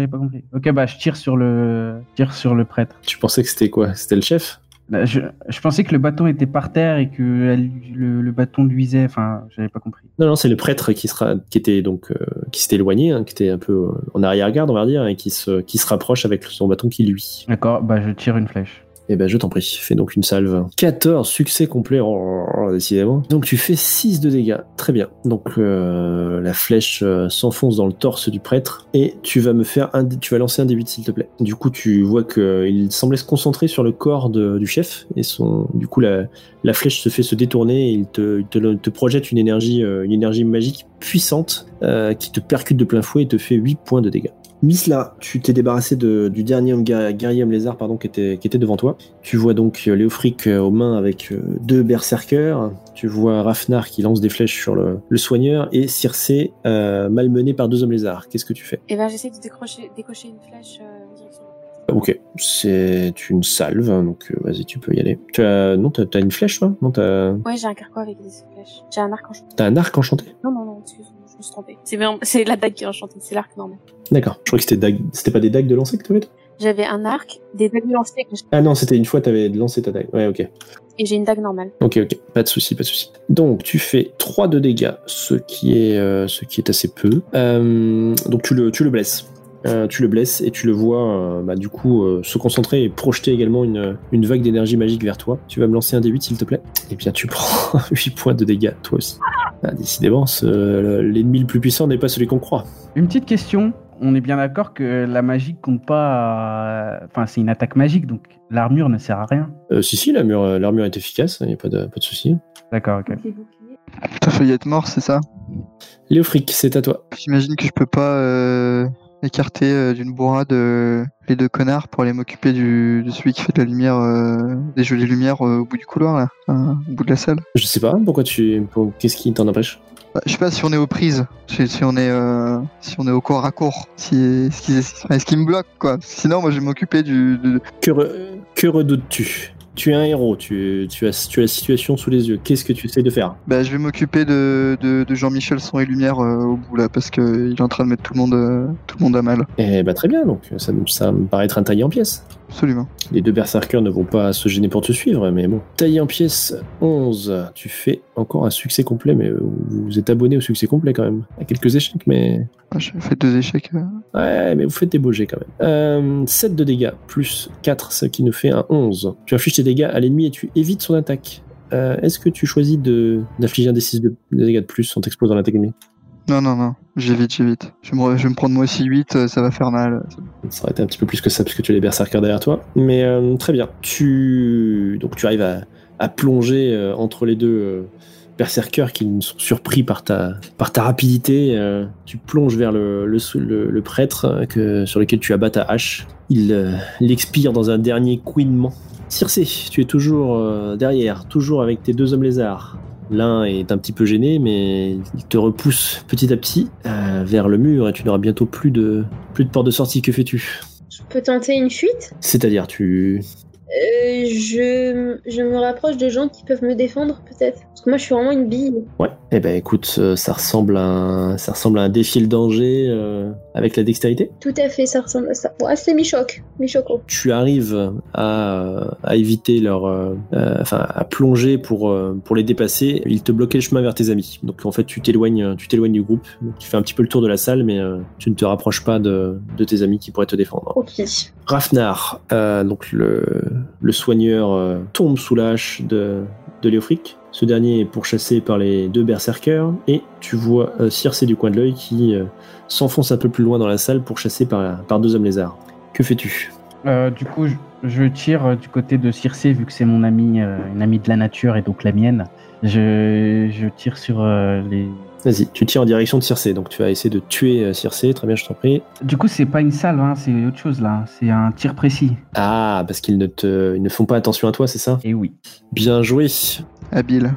pas compris. Ok, bah je tire sur le, je tire sur le prêtre. Tu pensais que c'était quoi? C'était le chef? Là, Je, je pensais que le bâton était par terre et que elle- le, le bâton luisait. Enfin, j'avais pas compris. Non, non, c'est le prêtre qui sera, qui était donc, euh, qui s'était éloigné, hein, qui était un peu euh, en arrière-garde, on va dire, et qui se, qui se rapproche avec son bâton qui lui. D'accord, bah je tire une flèche. Eh ben, je t'en prie, fais donc une salve. 14 succès complets, oh, décidément. Donc tu fais 6 de dégâts. Très bien. Donc euh, la flèche euh, s'enfonce dans le torse du prêtre et tu vas me faire un, tu vas lancer un début s'il te plaît. Du coup, tu vois que il semblait se concentrer sur le corps du chef et son, du coup la, flèche se fait se détourner et il te, te, te projette une énergie, euh, une énergie magique puissante euh, qui te percute de plein fouet et te fait 8 points de dégâts. Misla, tu t'es débarrassé du dernier guerrier homme lézard pardon, qui, était, devant toi. Tu vois donc euh, Léofric euh, aux mains avec euh, deux berserkers. Tu vois Rafnar qui lance des flèches sur le, soigneur et Circé euh, malmené par deux hommes lézards. Qu'est-ce que tu fais? Et ben j'essaie de décrocher, décocher une flèche. Ok, c'est une salve, hein, donc euh, vas-y, tu peux y aller. Tu as, non, t'as t'as une flèche, toi? Non, t'as Ouais, j'ai un carquois avec des flèches. J'ai un arc enchanté. t'as un arc enchanté? Non, non, non, excuse-moi, je me suis trompée. C'est la dague qui est enchantée, c'est l'arc normal. D'accord. Je crois que c'était dague- c'était pas des dagues de lancer que t'avais toi? J'avais un arc, des dagues que j'ai- Ah non, c'était une fois t'avais lancé ta dague. Ouais, ok. et j'ai une dague normale. Ok, ok, pas de souci, pas de souci. Donc tu fais 3 de dégâts, ce qui est, euh, ce qui est assez peu. Euh, donc tu le, tu le blesses. Euh, tu le blesses et tu le vois euh, bah, du coup euh, se concentrer et projeter également une, une vague d'énergie magique vers toi. Tu vas me lancer un D8 s'il te plaît. Et bien tu prends 8 points de dégâts toi aussi. Ah, décidément, ce- l'ennemi le plus puissant n'est pas celui qu'on croit. Une petite question. On est bien d'accord que la magie compte pas. à- Enfin, c'est une attaque magique, donc l'armure ne sert à rien. Euh, si si, l'armure, l'armure est efficace, il n'y a pas de, pas de souci. D'accord, ok. T'as failli être mort, c'est ça? Léofric, c'est à toi. J'imagine que je peux pas euh, écarter euh, d'une bourrade euh, les deux connards pour aller m'occuper du, de celui qui fait de la lumière, euh, des jolies lumières au bout du couloir, là, hein, au bout de la salle. Je sais pas pourquoi tu, pour- qu'est-ce qui t'en empêche? Bah, je sais pas si on est aux prises, si, si on est, euh, si on est au corps à corps, si, ce qui, ce qui me bloque, quoi. Sinon, moi, je vais m'occuper du, de- Que, re- que redoutes-tu? Tu es un héros, tu, tu, as, tu as la situation sous les yeux. Qu'est-ce que tu essayes de faire? Bah, je vais m'occuper de, de, de Jean-Michel Son et Lumière euh, au bout là, parce que il est en train de mettre tout le monde, euh, tout le monde à mal. Eh bah très bien, donc ça, me- ça me paraît être un taillé en pièces. Absolument. Les deux berserkers ne vont pas se gêner pour te suivre, mais bon. Taillé en pièces 11, tu fais encore un succès complet, mais vous êtes abonné au succès complet quand même. À quelques échecs, mais... Ah, J'ai fait deux échecs. euh. Ouais, mais vous faites des beaux jets quand même. Euh, 7 de dégâts, plus 4, ce qui nous fait un 11. Tu infliges tes dégâts à l'ennemi et tu évites son attaque. Euh, Est-ce que tu choisis de- d'infliger un des 6 de, de dégâts de plus en t'explosant l'attaque ennemie? Non, non, non. J'évite, j'évite. Je vais, me, je vais me prendre moi aussi 8, euh, ça va faire mal. Ça aurait été un petit peu plus que ça parce que tu as les berserkers derrière toi. Mais euh, très bien. Tu donc tu arrives à, plonger euh, entre les deux euh, berserkers qui sont surpris par ta par ta rapidité. tu plonges vers le, le, prêtre que, sur lequel tu abats ta hache. Il, euh, il expire dans un dernier couinement. Circé, tu es toujours derrière, toujours avec tes deux hommes lézards. L'un est un petit peu gêné, mais il te repousse petit à petit euh, vers le mur et tu n'auras bientôt plus de, plus de porte de sortie. Que fais-tu? Je peux tenter une fuite? C'est-à-dire, tu. Euh, je, je me rapproche de gens qui peuvent me défendre, peut-être. Parce que moi, je suis vraiment une bille. Ouais. Eh ben, écoute, euh, ça ressemble à un, ça ressemble à un défi le danger euh, avec la dextérité. Tout à fait, ça ressemble à ça. Ouais, c'est mi-choc. Mi-choco. Tu arrives à, à éviter leur, euh, euh, enfin, à plonger pour euh, pour les dépasser. Ils te bloquaient le chemin vers tes amis. Donc en fait, tu t'éloignes, tu t'éloignes du groupe. Donc, tu fais un petit peu le tour de la salle, mais euh, tu ne te rapproches pas de, de tes amis qui pourraient te défendre. Ok. Rafnar, euh, donc le, le soigneur, euh, tombe sous la hache de, de Léofric. Ce dernier est pourchassé par les deux berserkers et tu vois euh, Circé du coin de l'œil qui euh, s'enfonce un peu plus loin dans la salle pourchassé par, deux hommes lézards. Que fais-tu? Du coup, je, tire du côté de Circé, vu que c'est mon ami, une amie de la nature et donc la mienne. Je, je tire sur les. Vas-y, tu tires en direction de Circé, donc tu vas essayer de tuer euh, Circé, très bien, je t'en prie. Du coup, c'est pas une salve, hein, c'est autre chose là. C'est un tir précis. Ah, parce qu'ils ne, te, ils ne font pas attention à toi, c'est ça? Et oui. Bien joué. Habile.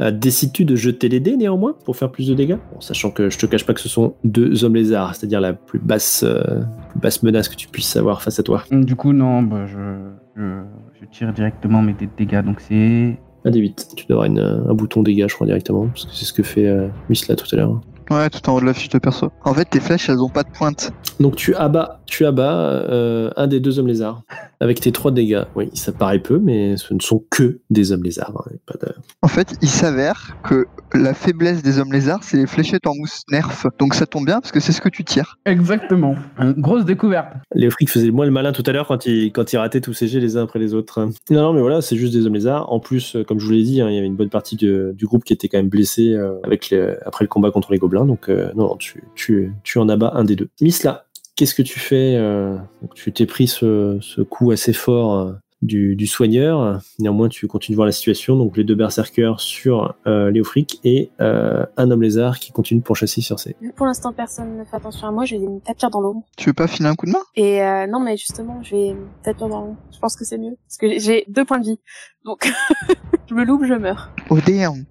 Euh, Décides-tu de jeter les dés néanmoins pour faire plus de dégâts? Bon, Sachant que je te cache pas que ce sont deux hommes lézards, c'est-à-dire la plus basse, euh, plus basse menace que tu puisses avoir face à toi. Du coup, non, bah, je, je, je tire directement mes dés de dégâts. Donc c'est. Un des 8. Tu dois avoir une- un bouton dégâts, je crois, directement, parce que c'est ce que fait euh, Misla tout à l'heure. Ouais, tout en haut de la fiche de perso. En fait, tes flèches, elles ont pas de pointe. Donc tu abats, tu abats euh, un des deux hommes lézards avec tes trois dégâts. Oui, ça paraît peu, mais ce ne sont que des hommes lézards. hein, pas de... En fait, il s'avère que la faiblesse des hommes lézards, c'est les fléchettes en mousse nerf. Donc ça tombe bien parce que c'est ce que tu tires. Exactement. Une grosse découverte. Léofric faisait moins le malin tout à l'heure quand il, quand il ratait tous ses jets les uns après les autres. Non, non, mais voilà, c'est juste des hommes lézards. En plus, euh, comme je vous l'ai dit, hein, il y avait une bonne partie de- du groupe qui était quand même blessé euh, avec les- après le combat contre les gobelins. Donc, euh, non, non, tu, tu, tu en abats un des deux. Misla, qu'est-ce que tu fais euh, donc, Tu t'es pris ce, ce coup assez fort euh, du, du soigneur. Néanmoins, tu continues de voir la situation. Donc, les deux berserkers sur euh, Léofric et euh, un homme lézard qui continue pour chasser Circé. Vu que pour l'instant personne ne fait attention à moi, je vais me tapir dans l'eau. Tu veux pas filer un coup de main? Et euh, non, mais justement, je vais me tapir dans l'eau. Je pense que c'est mieux. Parce que j'ai deux points de vie. Donc, je me loupe, je meurs. Oh damn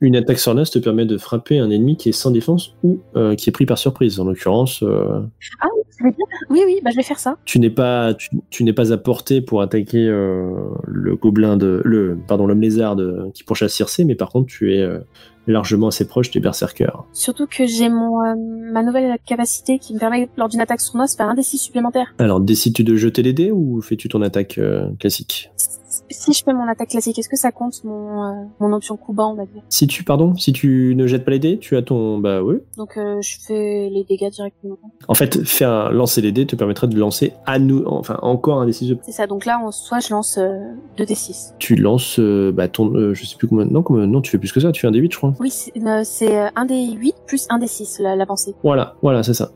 Une attaque sur l'as te permet de frapper un ennemi qui est sans défense ou euh, qui est pris par surprise. En l'occurrence, euh, Ah oui, je vais bien. Oui, oui, bah je vais faire ça. tu n'es pas, tu, tu n'es pas à portée pour attaquer euh, le gobelin de, le, pardon, l'homme lézard de- qui pourchasse Circé, mais par contre, tu es euh, largement assez proche des berserkers. Surtout que j'ai mon euh, ma nouvelle capacité qui me permet, lors d'une attaque sournoise, de faire un des six supplémentaires. Alors, décides-tu de jeter les dés ou fais-tu ton attaque euh, classique? Si je fais mon attaque classique, est-ce que ça compte mon, euh, mon option coup bas, on va dire? Si tu, pardon, si tu ne jettes pas les dés, tu as ton, bah oui. Donc euh, je fais les dégâts directement. En fait, faire lancer les dés te permettrait de lancer à nous, enfin encore un des six de C'est ça, donc là, en soit je lance euh, 2d6. tu lances euh, bah, ton euh, je sais plus combien non combien non tu fais plus que ça tu fais un D8 je crois Oui, c'est un des 8 plus un des 6, l'avancée. voilà voilà c'est ça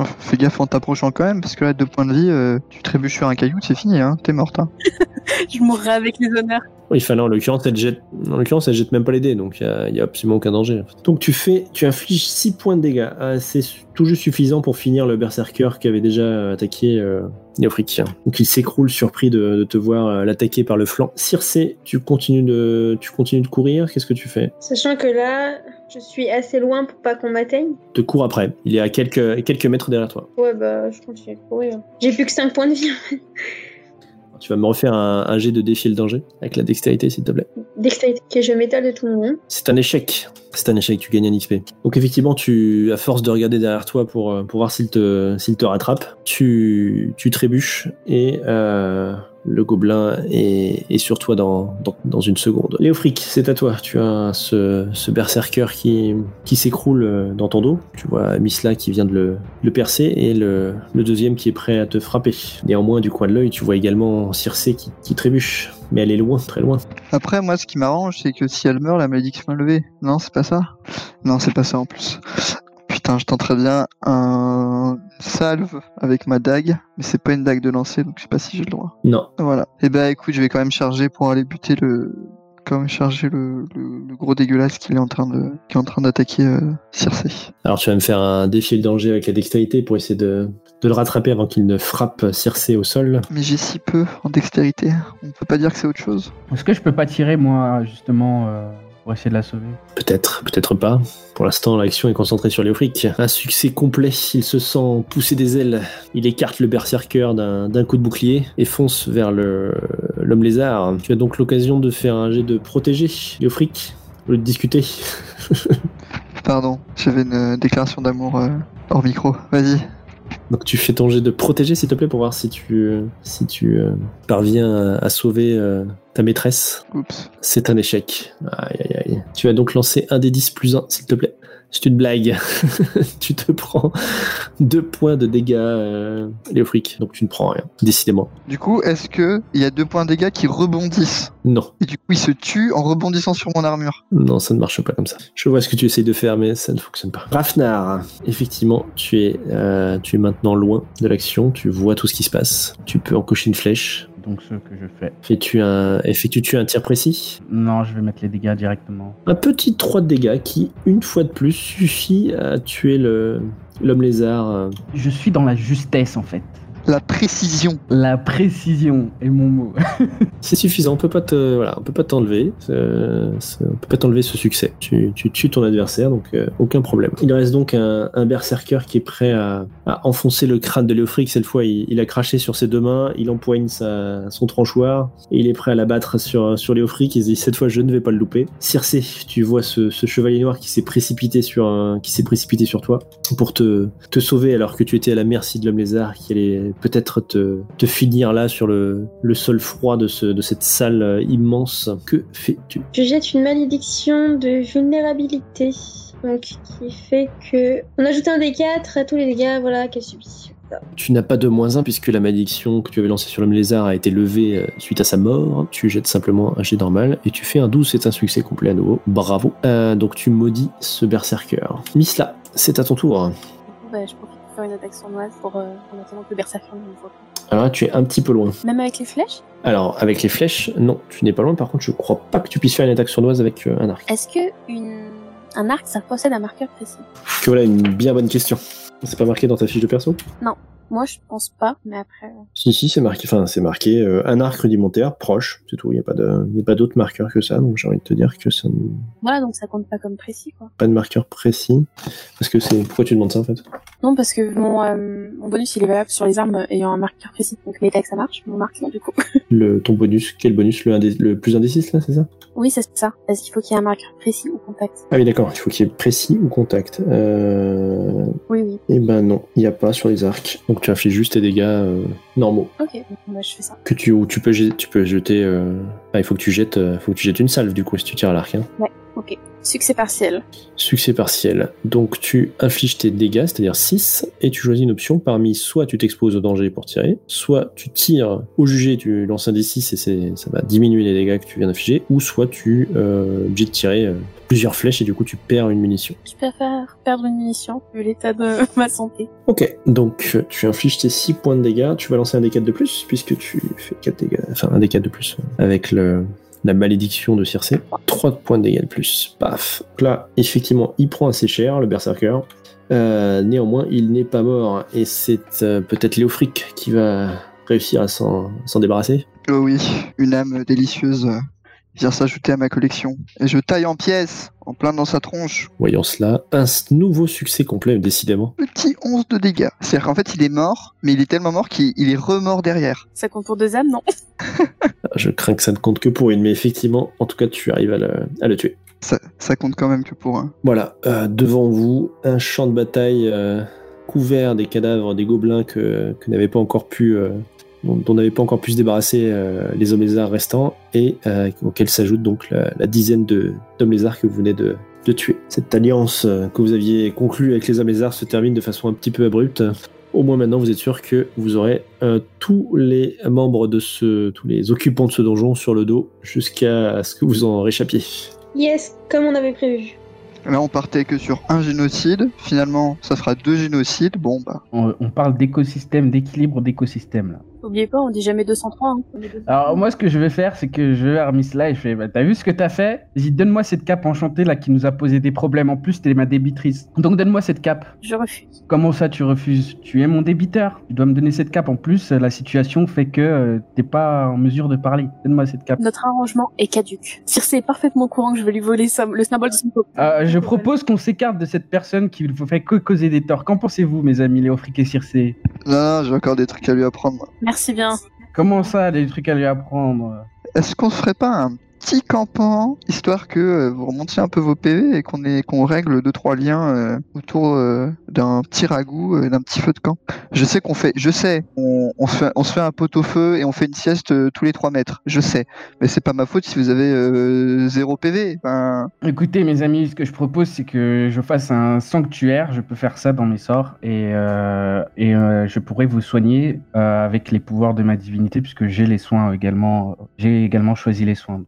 Enfin, Fais gaffe en t'approchant quand même, parce que là, deux points de vie, euh, tu trébuches sur un caillou, c'est fini, hein, t'es morte. Hein. je mourrai avec les honneurs. oui fallait en l'occurrence elle jette en l'occurrence elle jette même pas les dés donc il y a, y a absolument aucun danger donc tu fais tu infliges 6 points de dégâts Ah, c'est tout juste suffisant pour finir le berserker qui avait déjà attaqué euh, Donc il s'écroule surpris de, de te voir euh, l'attaquer par le flanc Circé tu continues de tu continues de courir qu'est-ce que tu fais? Sachant que là, je suis assez loin pour pas qu'on m'atteigne. te cours après il est à quelques quelques mètres derrière toi Ouais, bah, je continue de courir. J'ai plus que 5 points de vie. Tu vas me refaire un, un jet de défi le danger avec la dextérité s'il te plaît Dextérité, que je m'étale de tout le monde. C'est un échec. C'est un échec, tu gagnes un XP. Donc effectivement, tu, à force de regarder derrière toi pour, euh, pour voir s'il te, s'il te rattrape, tu, tu trébuches et euh, le gobelin est, sur toi dans, une seconde. Léofric, c'est à toi. Tu as ce, ce berserker qui, s'écroule euh, dans ton dos. Tu vois Misla qui vient de le, le percer et le, le deuxième qui est prêt à te frapper. Néanmoins, du coin de l'œil, tu vois également Circé qui, qui trébuche. Mais elle est loin, très loin. Après, moi, ce qui m'arrange, c'est que si elle meurt, la malédiction est levée. Non, c'est pas ça? Non, c'est pas ça en plus. Putain, je tenterais bien un salve avec ma dague, mais c'est pas une dague de lancer, donc je sais pas si j'ai le droit. Non, Voilà. Et bah écoute, je vais quand même charger pour aller buter le, quand même charger le, le, le gros dégueulasse qui est en train de, qui est en train d'attaquer euh, Circé. Alors tu vas me faire un défi le danger avec la dextérité pour essayer de, de le rattraper avant qu'il ne frappe Circé au sol. Mais j'ai si peu en dextérité, on peut pas dire que c'est autre chose. Est-ce que je peux pas tirer, moi, justement, euh, pour essayer de la sauver Peut-être, peut-être pas. Pour l'instant, l'action est concentrée sur Léofric. Un succès complet, il se sent pousser des ailes. Il écarte le berserker d'un coup de bouclier et fonce vers le l'homme lézard. Tu as donc l'occasion de faire un jet de protéger Léofric, au lieu de discuter. Pardon, j'avais une déclaration d'amour euh, hors micro. Vas-y. Donc tu fais ton jet de protéger s'il te plaît pour voir si tu, si tu euh, parviens à, à sauver euh, ta maîtresse. Oups. C'est un échec. Aïe aïe aïe. Tu vas donc lancer un des 10 plus 1, s'il te plaît. C'est une blague. tu te prends deux points de dégâts, euh, Léofric. Donc tu ne prends rien, décidément. Du coup, est-ce que il y a deux points de dégâts qui rebondissent? Non, et du coup il se tue en rebondissant sur mon armure non, ça ne marche pas comme ça. Je vois ce que tu essayes de faire, mais ça ne fonctionne pas. Rafnar, effectivement, tu es, euh, tu es maintenant loin de l'action. Tu vois tout ce qui se passe. Tu peux encocher une flèche. Donc, ce que je fais. Fais-tu un, un tir précis? Non, je vais mettre les dégâts directement. Un petit 3 de dégâts qui, une fois de plus, suffit à tuer le l'homme lézard. euh, Je suis dans la justesse, en fait. La précision. La précision est mon mot. C'est suffisant, on peut pas te, voilà, on peut pas t'enlever, euh, on peut pas t'enlever ce succès. Tu, tu tues ton adversaire, donc euh, aucun problème. Il reste donc un, un berserker qui est prêt à, à enfoncer le crâne de Léofric. Cette fois, il, il a craché sur ses deux mains, il empoigne sa, son tranchoir et il est prêt à l'abattre sur, sur Léofric. Il se dit cette fois, je ne vais pas le louper. Circé, tu vois ce, ce chevalier noir qui s'est précipité sur un, qui s'est précipité sur toi pour te, te sauver alors que tu étais à la merci de l'homme lézard qui allait et peut-être te, te finir là sur le, le sol froid de, ce, de cette salle euh, immense. Que fais-tu? Je jette une malédiction de vulnérabilité. Donc, qui fait que. On ajoute un D4 à tous les dégâts voilà, qu'elle subit. Tu n'as pas de moins 1 puisque la malédiction que tu avais lancée sur l'homme lézard a été levée euh, suite à sa mort. Tu jettes simplement un jet normal et tu fais un 12, c'est un succès complet à nouveau. Bravo. Euh, donc tu maudis ce berserker. Misla, c'est à ton tour. Coup, bah, je profite faire une attaque sournoise pour, euh, en attendant que le berserker ne me voit pas. Alors là, tu es un petit peu loin. Même avec les flèches? Alors, avec les flèches, non, tu n'es pas loin. Par contre, je crois pas que tu puisses faire une attaque sournoise avec euh, un arc. Est-ce que une... un arc, ça possède un marqueur précis? Que voilà une bien bonne question. C'est pas marqué dans ta fiche de perso? Moi, je pense pas, mais après... euh, Si, si, c'est marqué. Enfin, c'est marqué euh, un arc rudimentaire proche, c'est tout. Il n'y a pas de, y a pas d'autres marqueurs que ça. Donc, j'ai envie de te dire que ça, n- Voilà, donc ça compte pas comme précis, quoi. pas de marqueur précis. Parce que c'est, pourquoi tu demandes ça en fait? Non, parce que mon, euh, mon bonus, il est valable sur les armes ayant un marqueur précis. Donc les que ça marche, mon marque, non, du coup. Le, ton bonus, quel bonus le, indé- le plus indécis là, c'est ça? Oui, c'est ça. Parce qu'il faut qu'il y ait un marqueur précis ou contact. Ah oui, d'accord. Il faut qu'il y ait précis ou contact. Euh... Oui, oui. Eh ben non, il n'y a pas sur les arcs. Donc tu infliges juste tes dégâts euh, normaux. Ok, donc bah, je fais ça. Que tu, ou tu peux, tu peux jeter. euh, Ah, il faut que tu jettes, euh, faut que tu jettes une salve du coup si tu tires à l'arc. hein. Ok. Succès partiel. Succès partiel. Donc tu infliges tes dégâts, c'est-à-dire 6, et tu choisis une option parmi soit tu t'exposes au danger pour tirer, soit tu tires au jugé, tu lances un D6 et ça va diminuer les dégâts que tu viens d'infliger, ou soit tu euh, es obligé de tirer euh, plusieurs flèches et du coup tu perds une munition. Je préfère perdre une munition vu l'état de ma santé. Ok, donc tu infliges tes 6 points de dégâts, tu vas lancer un D4 de plus, puisque tu fais 4 dégâts, enfin un D4 de plus, euh, avec le, la malédiction de Circé. 3 points de dégâts de plus, paf. Donc là, effectivement, il prend assez cher, le berserker. Euh, néanmoins, il n'est pas mort, et c'est euh, peut-être Léofric qui va réussir à s'en débarrasser. Oh oui, une âme délicieuse vient s'ajouter à ma collection. Et je taille en pièces, en plein dans sa tronche. Voyons cela, un nouveau succès complet, décidément. Petit 11 de dégâts. C'est-à-dire qu'en fait, il est mort, mais il est tellement mort qu'il il est remort derrière. Ça compte pour deux âmes, non? Je crains que ça ne compte que pour une, mais effectivement, en tout cas, tu arrives à le, à le tuer. Ça, ça compte quand même que pour un. Voilà, euh, devant vous, un champ de bataille euh, couvert des cadavres des gobelins que, que n'avaient pas encore pu, euh, dont, dont n'avaient pas encore pu se débarrasser euh, les hommes lézards restants, et euh, auxquels s'ajoute donc la, la dizaine d'hommes lézards que vous venez de, de tuer. Cette alliance euh, que vous aviez conclue avec les hommes lézards se termine de façon un petit peu abrupte. Au moins maintenant, vous êtes sûr que vous aurez euh, tous les membres de ce, tous les occupants de ce donjon sur le dos jusqu'à ce que vous en réchappiez. Yes, comme on avait prévu. Là, on partait que sur un génocide. Finalement, ça fera deux génocides. Bon, bah. On, on parle d'écosystème, d'équilibre d'écosystème là. Oubliez pas, on dit jamais 203. Hein. Alors moi ce que je vais faire c'est que je vais vers Miss et je fais bah, t'as vu ce que t'as fait? Vas-y donne-moi cette cape enchantée là qui nous a posé des problèmes en plus t'es ma débitrice. Donc donne-moi cette cape. Je refuse. Comment ça tu refuses? Tu es mon débiteur. Tu dois me donner cette cape en plus la situation fait que euh, t'es pas en mesure de parler. Donne-moi cette cape. Notre arrangement est caduque. Circe est parfaitement au courant que je vais lui voler ça- le symbole de son peuple. Euh, je propose qu'on s'écarte de cette personne qui ne fait que causer des torts. Qu'en pensez-vous mes amis Léofric et Circe? Non, non, j'ai encore des trucs à lui apprendre. moi. Merci bien. Comment ça des trucs à lui apprendre? Est-ce qu'on se ferait pas un petit campement, histoire que euh, vous remontiez un peu vos PV et qu'on qu'on règle deux trois liens euh, autour euh, d'un petit ragoût, d'un petit feu de camp. Je sais qu'on fait, je sais, on, se fait, on se fait un pot au feu et on fait une sieste tous les trois mètres. Je sais, mais c'est pas ma faute si vous avez euh, zéro PV. Écoutez, mes amis, ce que je propose, c'est que je fasse un sanctuaire. Je peux faire ça dans mes sorts et, et je pourrais vous soigner avec les pouvoirs de ma divinité, puisque j'ai les soins également. J'ai également choisi les soins.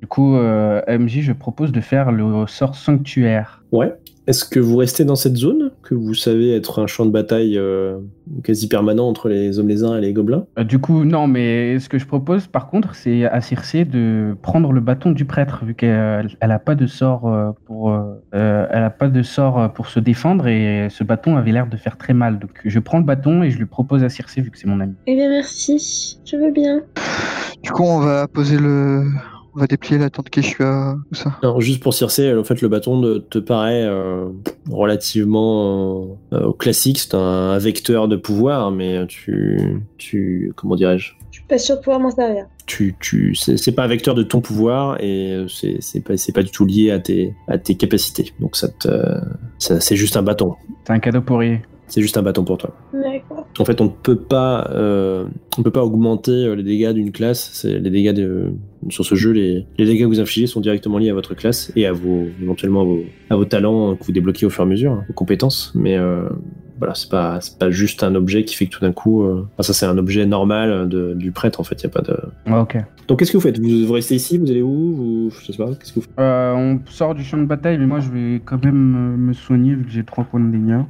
Du coup, euh, MJ, je propose de faire le sort sanctuaire. Ouais. Est-ce que vous restez dans cette zone que vous savez être un champ de bataille euh, quasi permanent entre les hommes lézards et les gobelins? Euh, du coup, non, mais ce que je propose, par contre, c'est à Circé de prendre le bâton du prêtre, vu qu'elle elle a pas de sort pour, euh, elle a pas de sort euh, pour se défendre et ce bâton avait l'air de faire très mal. Donc, je prends le bâton et je le propose à Circé, vu que c'est mon ami. Eh bien, merci. Je veux bien. du coup, on va poser le, on va déplier la tente Keshua, tout ça. Alors, juste pour Circe, en fait, le bâton de- te paraît euh, relativement euh, classique. C'est un, un vecteur de pouvoir, mais tu, tu, comment dirais-je? Je suis pas sûre de pouvoir m'en servir. tu, tu, c'est pas un vecteur de ton pouvoir et euh, c'est c'est pas, c'est pas du tout lié à tes, à tes capacités. Donc ça te, ça, c'est juste un bâton. C'est un cadeau pour Rie. C'est juste un bâton pour toi. D'accord. En fait, on ne peut pas, euh, on peut pas augmenter euh, les dégâts d'une classe. C'est les dégâts de, sur ce jeu, les, les dégâts que vous infligez sont directement liés à votre classe et à vos, éventuellement à vos, à vos talents que vous débloquez au fur et à mesure, hein, vos compétences. Mais euh, voilà, c'est pas, c'est pas juste un objet qui fait que tout d'un coup, euh, enfin, ça c'est un objet normal de, du prêtre en fait. Y a pas de. Ah, ok. Donc qu'est-ce que vous faites? Vous, vous restez ici? Vous allez où? Vous, Je sais pas. Qu'est-ce que vous faites? Euh, on sort du champ de bataille, mais moi je vais quand même me soigner vu que j'ai trois points de dégâts.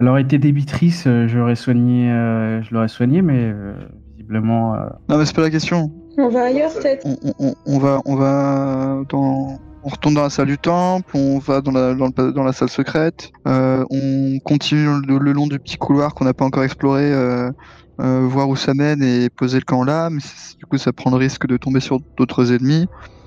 Elle aurait été débitrice, j'aurais soigné, euh, je l'aurais soigné, mais euh, visiblement. euh, Non, mais c'est pas la question. On va ailleurs peut-être. On, on- on- on va, on va dans. On retourne dans la salle du temple, on va dans la, dans le- dans la salle secrète, euh, on continue le, le long du petit couloir qu'on n'a pas encore exploré, euh, euh, voir où ça mène et poser le camp là, mais c'est- du coup ça prend le risque de tomber sur d'autres ennemis.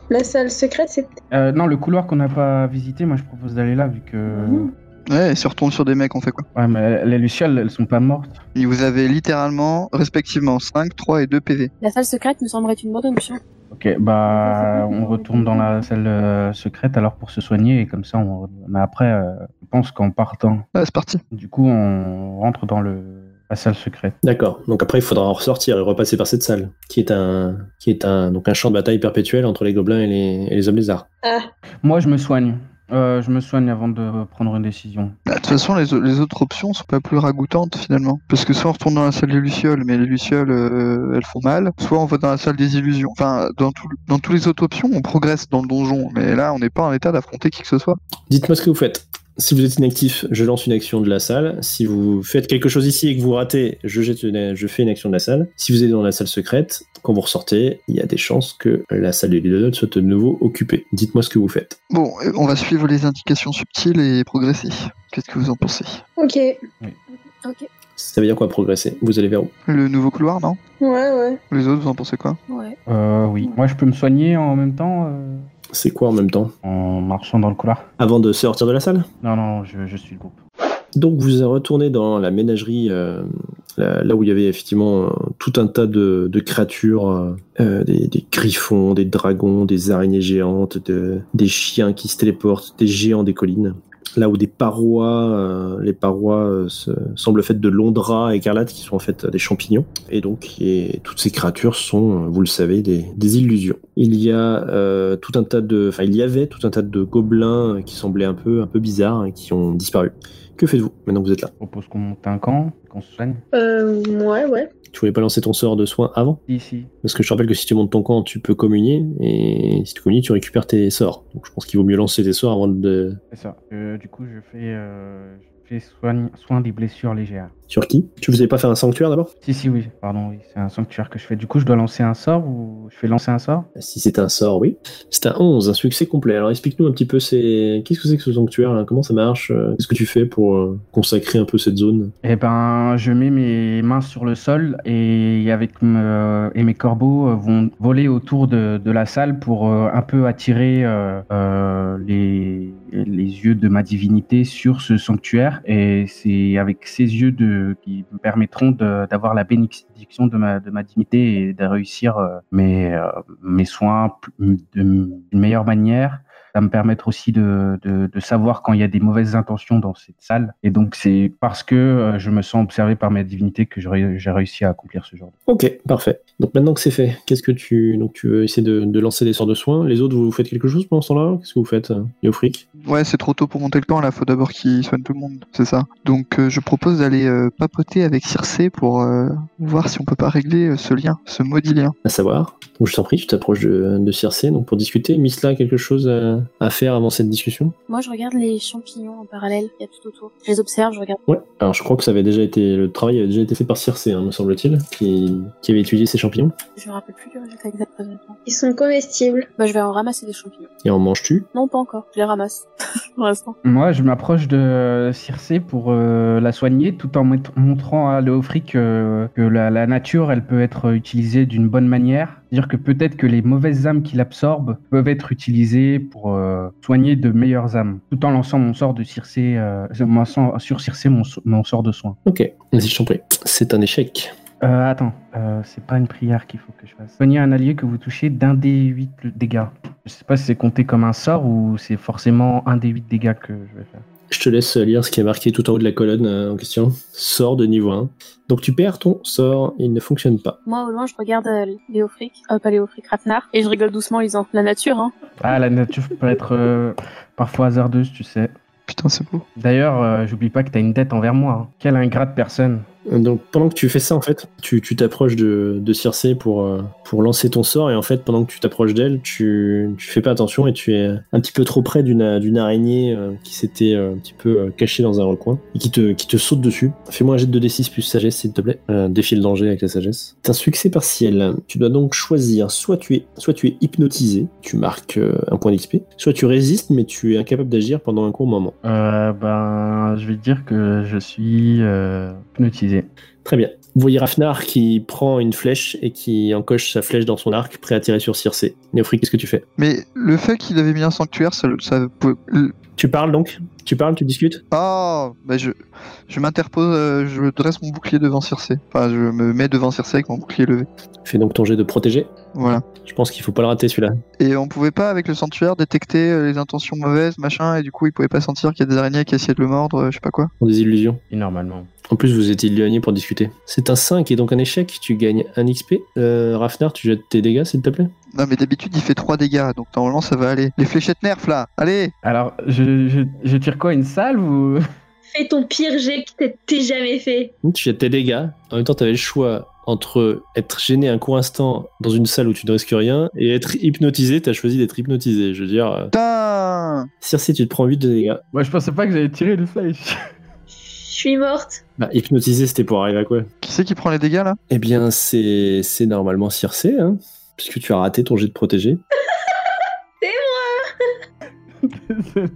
La salle secrète, c'est. euh, non, le couloir qu'on n'a pas visité, moi je propose d'aller là vu que. Mhm. Ouais, si on retourne sur des mecs, on fait quoi Ouais, mais les lucioles, elles sont pas mortes. Et vous avez littéralement, respectivement, 5, 3 et 2 PV. La salle secrète me semblerait une bonne option. Ok, bah on retourne dans la salle euh, secrète alors pour se soigner et comme ça on. Mais après, euh, je pense qu'en partant, Ah, c'est parti. du coup on rentre dans le la salle secrète. D'accord. Donc après, il faudra en ressortir et repasser par cette salle, qui est un, qui est un, donc un champ de bataille perpétuel entre les gobelins et les, et les hommes lézards. Ah, Moi je me soigne. Euh, je me soigne avant de prendre une décision. Bah, De toute façon, les, autres options sont pas plus ragoûtantes finalement. Parce que soit on retourne dans la salle des Lucioles, mais les Lucioles, euh, elles font mal. Soit on va dans la salle des illusions. Enfin, dans, tout, dans toutes les autres options, on progresse dans le donjon. Mais là, on n'est pas en état d'affronter qui que ce soit. Dites-moi ce que vous faites. Si vous êtes inactif, je lance une action de la salle. Si vous faites quelque chose ici et que vous ratez, je, jette une- je fais une action de la salle. Si vous êtes dans la salle secrète, quand vous ressortez, il y a des chances que la salle de l'idole soit de nouveau occupée. Dites-moi ce que vous faites. Bon, euh, on va suivre les indications subtiles et progresser. Qu'est-ce que vous en pensez? Ok. Ok. Ça veut dire quoi progresser? Vous allez vers où? Le nouveau couloir, non? Ouais, ouais. Les autres, vous en pensez quoi? Ouais. Euh, oui. Moi je peux me soigner en même temps euh, C'est quoi en même temps en marchant dans le couloir. Avant de sortir de la salle? Non, non, je, je suis le groupe. Donc vous retournez dans la ménagerie, euh, là, là où il y avait effectivement euh, tout un tas de, de créatures, euh, des, des griffons, des dragons, des araignées géantes, de- des chiens qui se téléportent, des géants des collines. Là où des parois, euh, les parois euh, se- semblent faites de longs draps écarlates qui sont en fait des champignons. Et donc toutes ces créatures sont, euh, vous le savez, des, illusions. Il y a euh, tout un tas de, enfin il y avait tout un tas de gobelins qui semblaient un peu, un peu bizarres et qui ont disparu. Que faites-vous maintenant que vous êtes là? Je propose qu'on monte un camp, qu'on se soigne. Euh, ouais, ouais. Tu voulais pas lancer ton sort de soin avant? Ici. Parce que je te rappelle que si tu montes ton camp, tu peux communier, et si tu communies, tu récupères tes sorts. Donc je pense qu'il vaut mieux lancer tes sorts avant de... C'est ça. Euh, du coup, je fais, euh, je fais soigne, soin des blessures légères. Sur qui? Tu faisais pas faire un sanctuaire d'abord? Si, si, oui. Pardon, oui. C'est un sanctuaire que je fais. Du coup, je dois lancer un sort ou je fais lancer un sort? Si c'est un sort, oui. C'est un 11, un succès complet. Alors explique-nous un petit peu, c'est... qu'est-ce que c'est que ce sanctuaire là? Comment ça marche? Euh, Qu'est-ce que tu fais pour euh, consacrer un peu cette zone? Eh ben, je mets mes mains sur le sol et avec me- et mes corbeaux euh, vont voler autour de, de la salle pour euh, un peu attirer euh, euh, les, les yeux de ma divinité sur ce sanctuaire. Et c'est avec ces yeux de, qui me permettront d'avoir la bénédiction de ma, divinité et de réussir euh, mes, euh, mes soins d'une meilleure manière ça me permettre aussi de, de, de savoir quand il y a des mauvaises intentions dans cette salle. Et donc, c'est parce que euh, je me sens observé par ma divinité que j'ai réussi à accomplir ce genre. de- Ok, parfait. Donc maintenant que c'est fait, qu'est-ce que tu... Donc tu veux essayer de, de lancer des sorts de soins? Les autres, vous faites quelque chose pendant ce temps-là? Qu'est-ce que vous faites Léofric Ouais, c'est trop tôt pour monter le camp, là, faut d'abord qu'il soigne tout le monde, c'est ça. Donc euh, je propose d'aller euh, papoter avec Circé pour euh, voir si on peut pas régler euh, ce lien, ce maudit lien. à savoir. Donc je t'en prie, tu t'approches de, de Circé donc pour discuter. Misla, quelque chose à, à faire avant cette discussion Moi, je regarde les champignons en parallèle. Il y a tout autour. Je les observe, je regarde. Ouais. Alors je crois que ça avait déjà été le travail avait déjà été fait par Circé, hein, me semble-t-il, qui, qui avait étudié ces champignons. Je me rappelle plus du résultat exact présentement. Ils sont comestibles. Bah, je vais en ramasser des champignons. Et en manges-tu Non, pas encore. Je les ramasse. Pour l'instant. Moi, je m'approche de Circé pour euh, la soigner tout en mont- montrant à Léofric euh, que la, la nature, elle peut être utilisée d'une bonne manière. C'est-à-dire que peut-être que les mauvaises âmes qu'il absorbe peuvent être utilisées pour euh, soigner de meilleures âmes, tout en lançant mon sort de Circé, euh, mon sort- sur Circé mon, so- mon sort de soin. Ok, vas-y, je t'en prie. C'est un échec. Euh, attends, euh, c'est pas une prière qu'il faut que je fasse. Soigner un allié que vous touchez d'un des 8 dégâts. Je sais pas si c'est compté comme un sort ou c'est forcément un des 8 dégâts que je vais faire. Je te laisse lire ce qui est marqué tout en haut de la colonne euh, en question. Sort de niveau 1. Donc tu perds ton sort, il ne fonctionne pas. Moi, au loin, je regarde euh, Léofric, euh, pas Léofric, Rafnar, et je rigole doucement en disant la nature, hein. Ah, la nature peut être euh, parfois hasardeuse, tu sais. Putain, c'est beau. D'ailleurs, euh, j'oublie pas que t'as une dette envers moi. hein. Quelle ingrate personne. Donc pendant que tu fais ça en fait, tu t'approches de, de Circé pour, euh, pour lancer ton sort et en fait pendant que tu t'approches d'elle, tu, tu fais pas attention et tu es un petit peu trop près d'une araignée euh, qui s'était euh, un petit peu euh, cachée dans un recoin et qui te, qui te saute dessus. Fais-moi un jet de D6 plus sagesse s'il te plaît. Euh, défie le danger avec la sagesse. C'est un succès partiel. Tu dois donc choisir soit tu es, soit tu es hypnotisé, tu marques euh, un point d'XP, soit tu résistes mais tu es incapable d'agir pendant un court moment. Euh, ben, je vais dire que je suis euh, Très bien. Vous voyez Rafnar qui prend une flèche et qui encoche sa flèche dans son arc, prêt à tirer sur Circé. Néophri, qu'est-ce que tu fais? Mais le fait qu'il avait mis un sanctuaire, ça, ça Tu parles donc Tu parles, tu discutes? Ah, bah je, je m'interpose, euh, je dresse mon bouclier devant Circé. Enfin, je me mets devant Circé avec mon bouclier levé. Fais donc ton jet de protéger. Voilà. Je pense qu'il faut pas le rater celui-là. Et on pouvait pas, avec le sanctuaire, détecter euh, les intentions mauvaises, machin, et du coup, il pouvait pas sentir qu'il y a des araignées qui essayaient de le mordre, euh, je sais pas quoi. Des illusions. Et normalement. En plus, vous êtes éloigné pour discuter. C'est un 5 et donc un échec. Tu gagnes un XP. Euh, Rafnar, tu jettes tes dégâts, s'il te plaît? Non, mais d'habitude, il fait 3 dégâts, donc normalement, ça va aller. Les fléchettes nerfs, là Allez Alors, je, je, je tire quoi Une salve ou. Fais ton pire jet que t'aies jamais fait. Tu jettes tes dégâts. En même temps, tu avais le choix entre être gêné un court instant dans une salle où tu ne risques rien et être hypnotisé. Tu as choisi d'être hypnotisé. Je veux dire, Putain Circe, tu te prends 8 de dégâts. Moi, je pensais pas que j'allais tirer une flèche. Je suis morte. Bah, hypnotisé, c'était pour arriver à quoi? Qui c'est qui prend les dégâts, là? Eh bien, c'est c'est normalement Circe, hein, puisque tu as raté ton jet de protégé.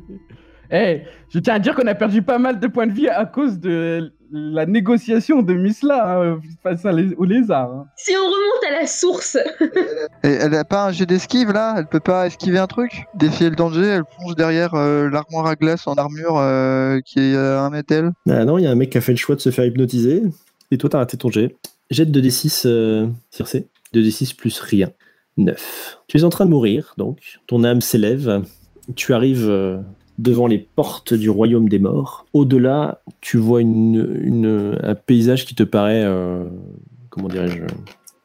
Eh, je tiens à dire qu'on a perdu pas mal de points de vie à cause de la négociation de Misla hein, face à les- aux lézards. hein. Si on remonte à la source, Et elle a pas un jet d'esquive, là? Elle peut pas esquiver un truc? Défier le danger, elle plonge derrière euh, l'armoire à glace en armure euh, qui est à un mètre d'elle. Ah non, il y a un mec qui a fait le choix de se faire hypnotiser, et toi, t'as raté ton jet. Jette de D6, euh, Circe. 2D6 plus rien. 9. Tu es en train de mourir, donc. Ton âme s'élève. Tu arrives euh, devant les portes du royaume des morts. Au-delà, tu vois une, un paysage qui te paraît, euh, comment dirais-je,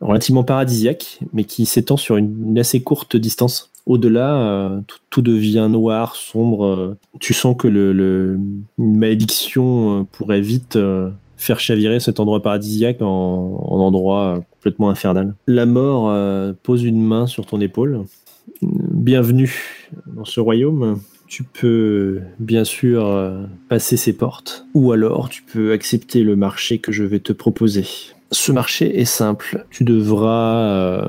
relativement paradisiaque, mais qui s'étend sur une, assez courte distance. Au-delà, euh, tout, devient noir, sombre. tu sens que le, une malédiction pourrait vite faire chavirer cet endroit paradisiaque en, en endroit euh, complètement infernal. La mort euh, pose une main sur ton épaule. Bienvenue dans ce royaume. Tu peux bien sûr euh, passer ces portes, ou alors tu peux accepter le marché que je vais te proposer. Ce marché est simple. Tu devras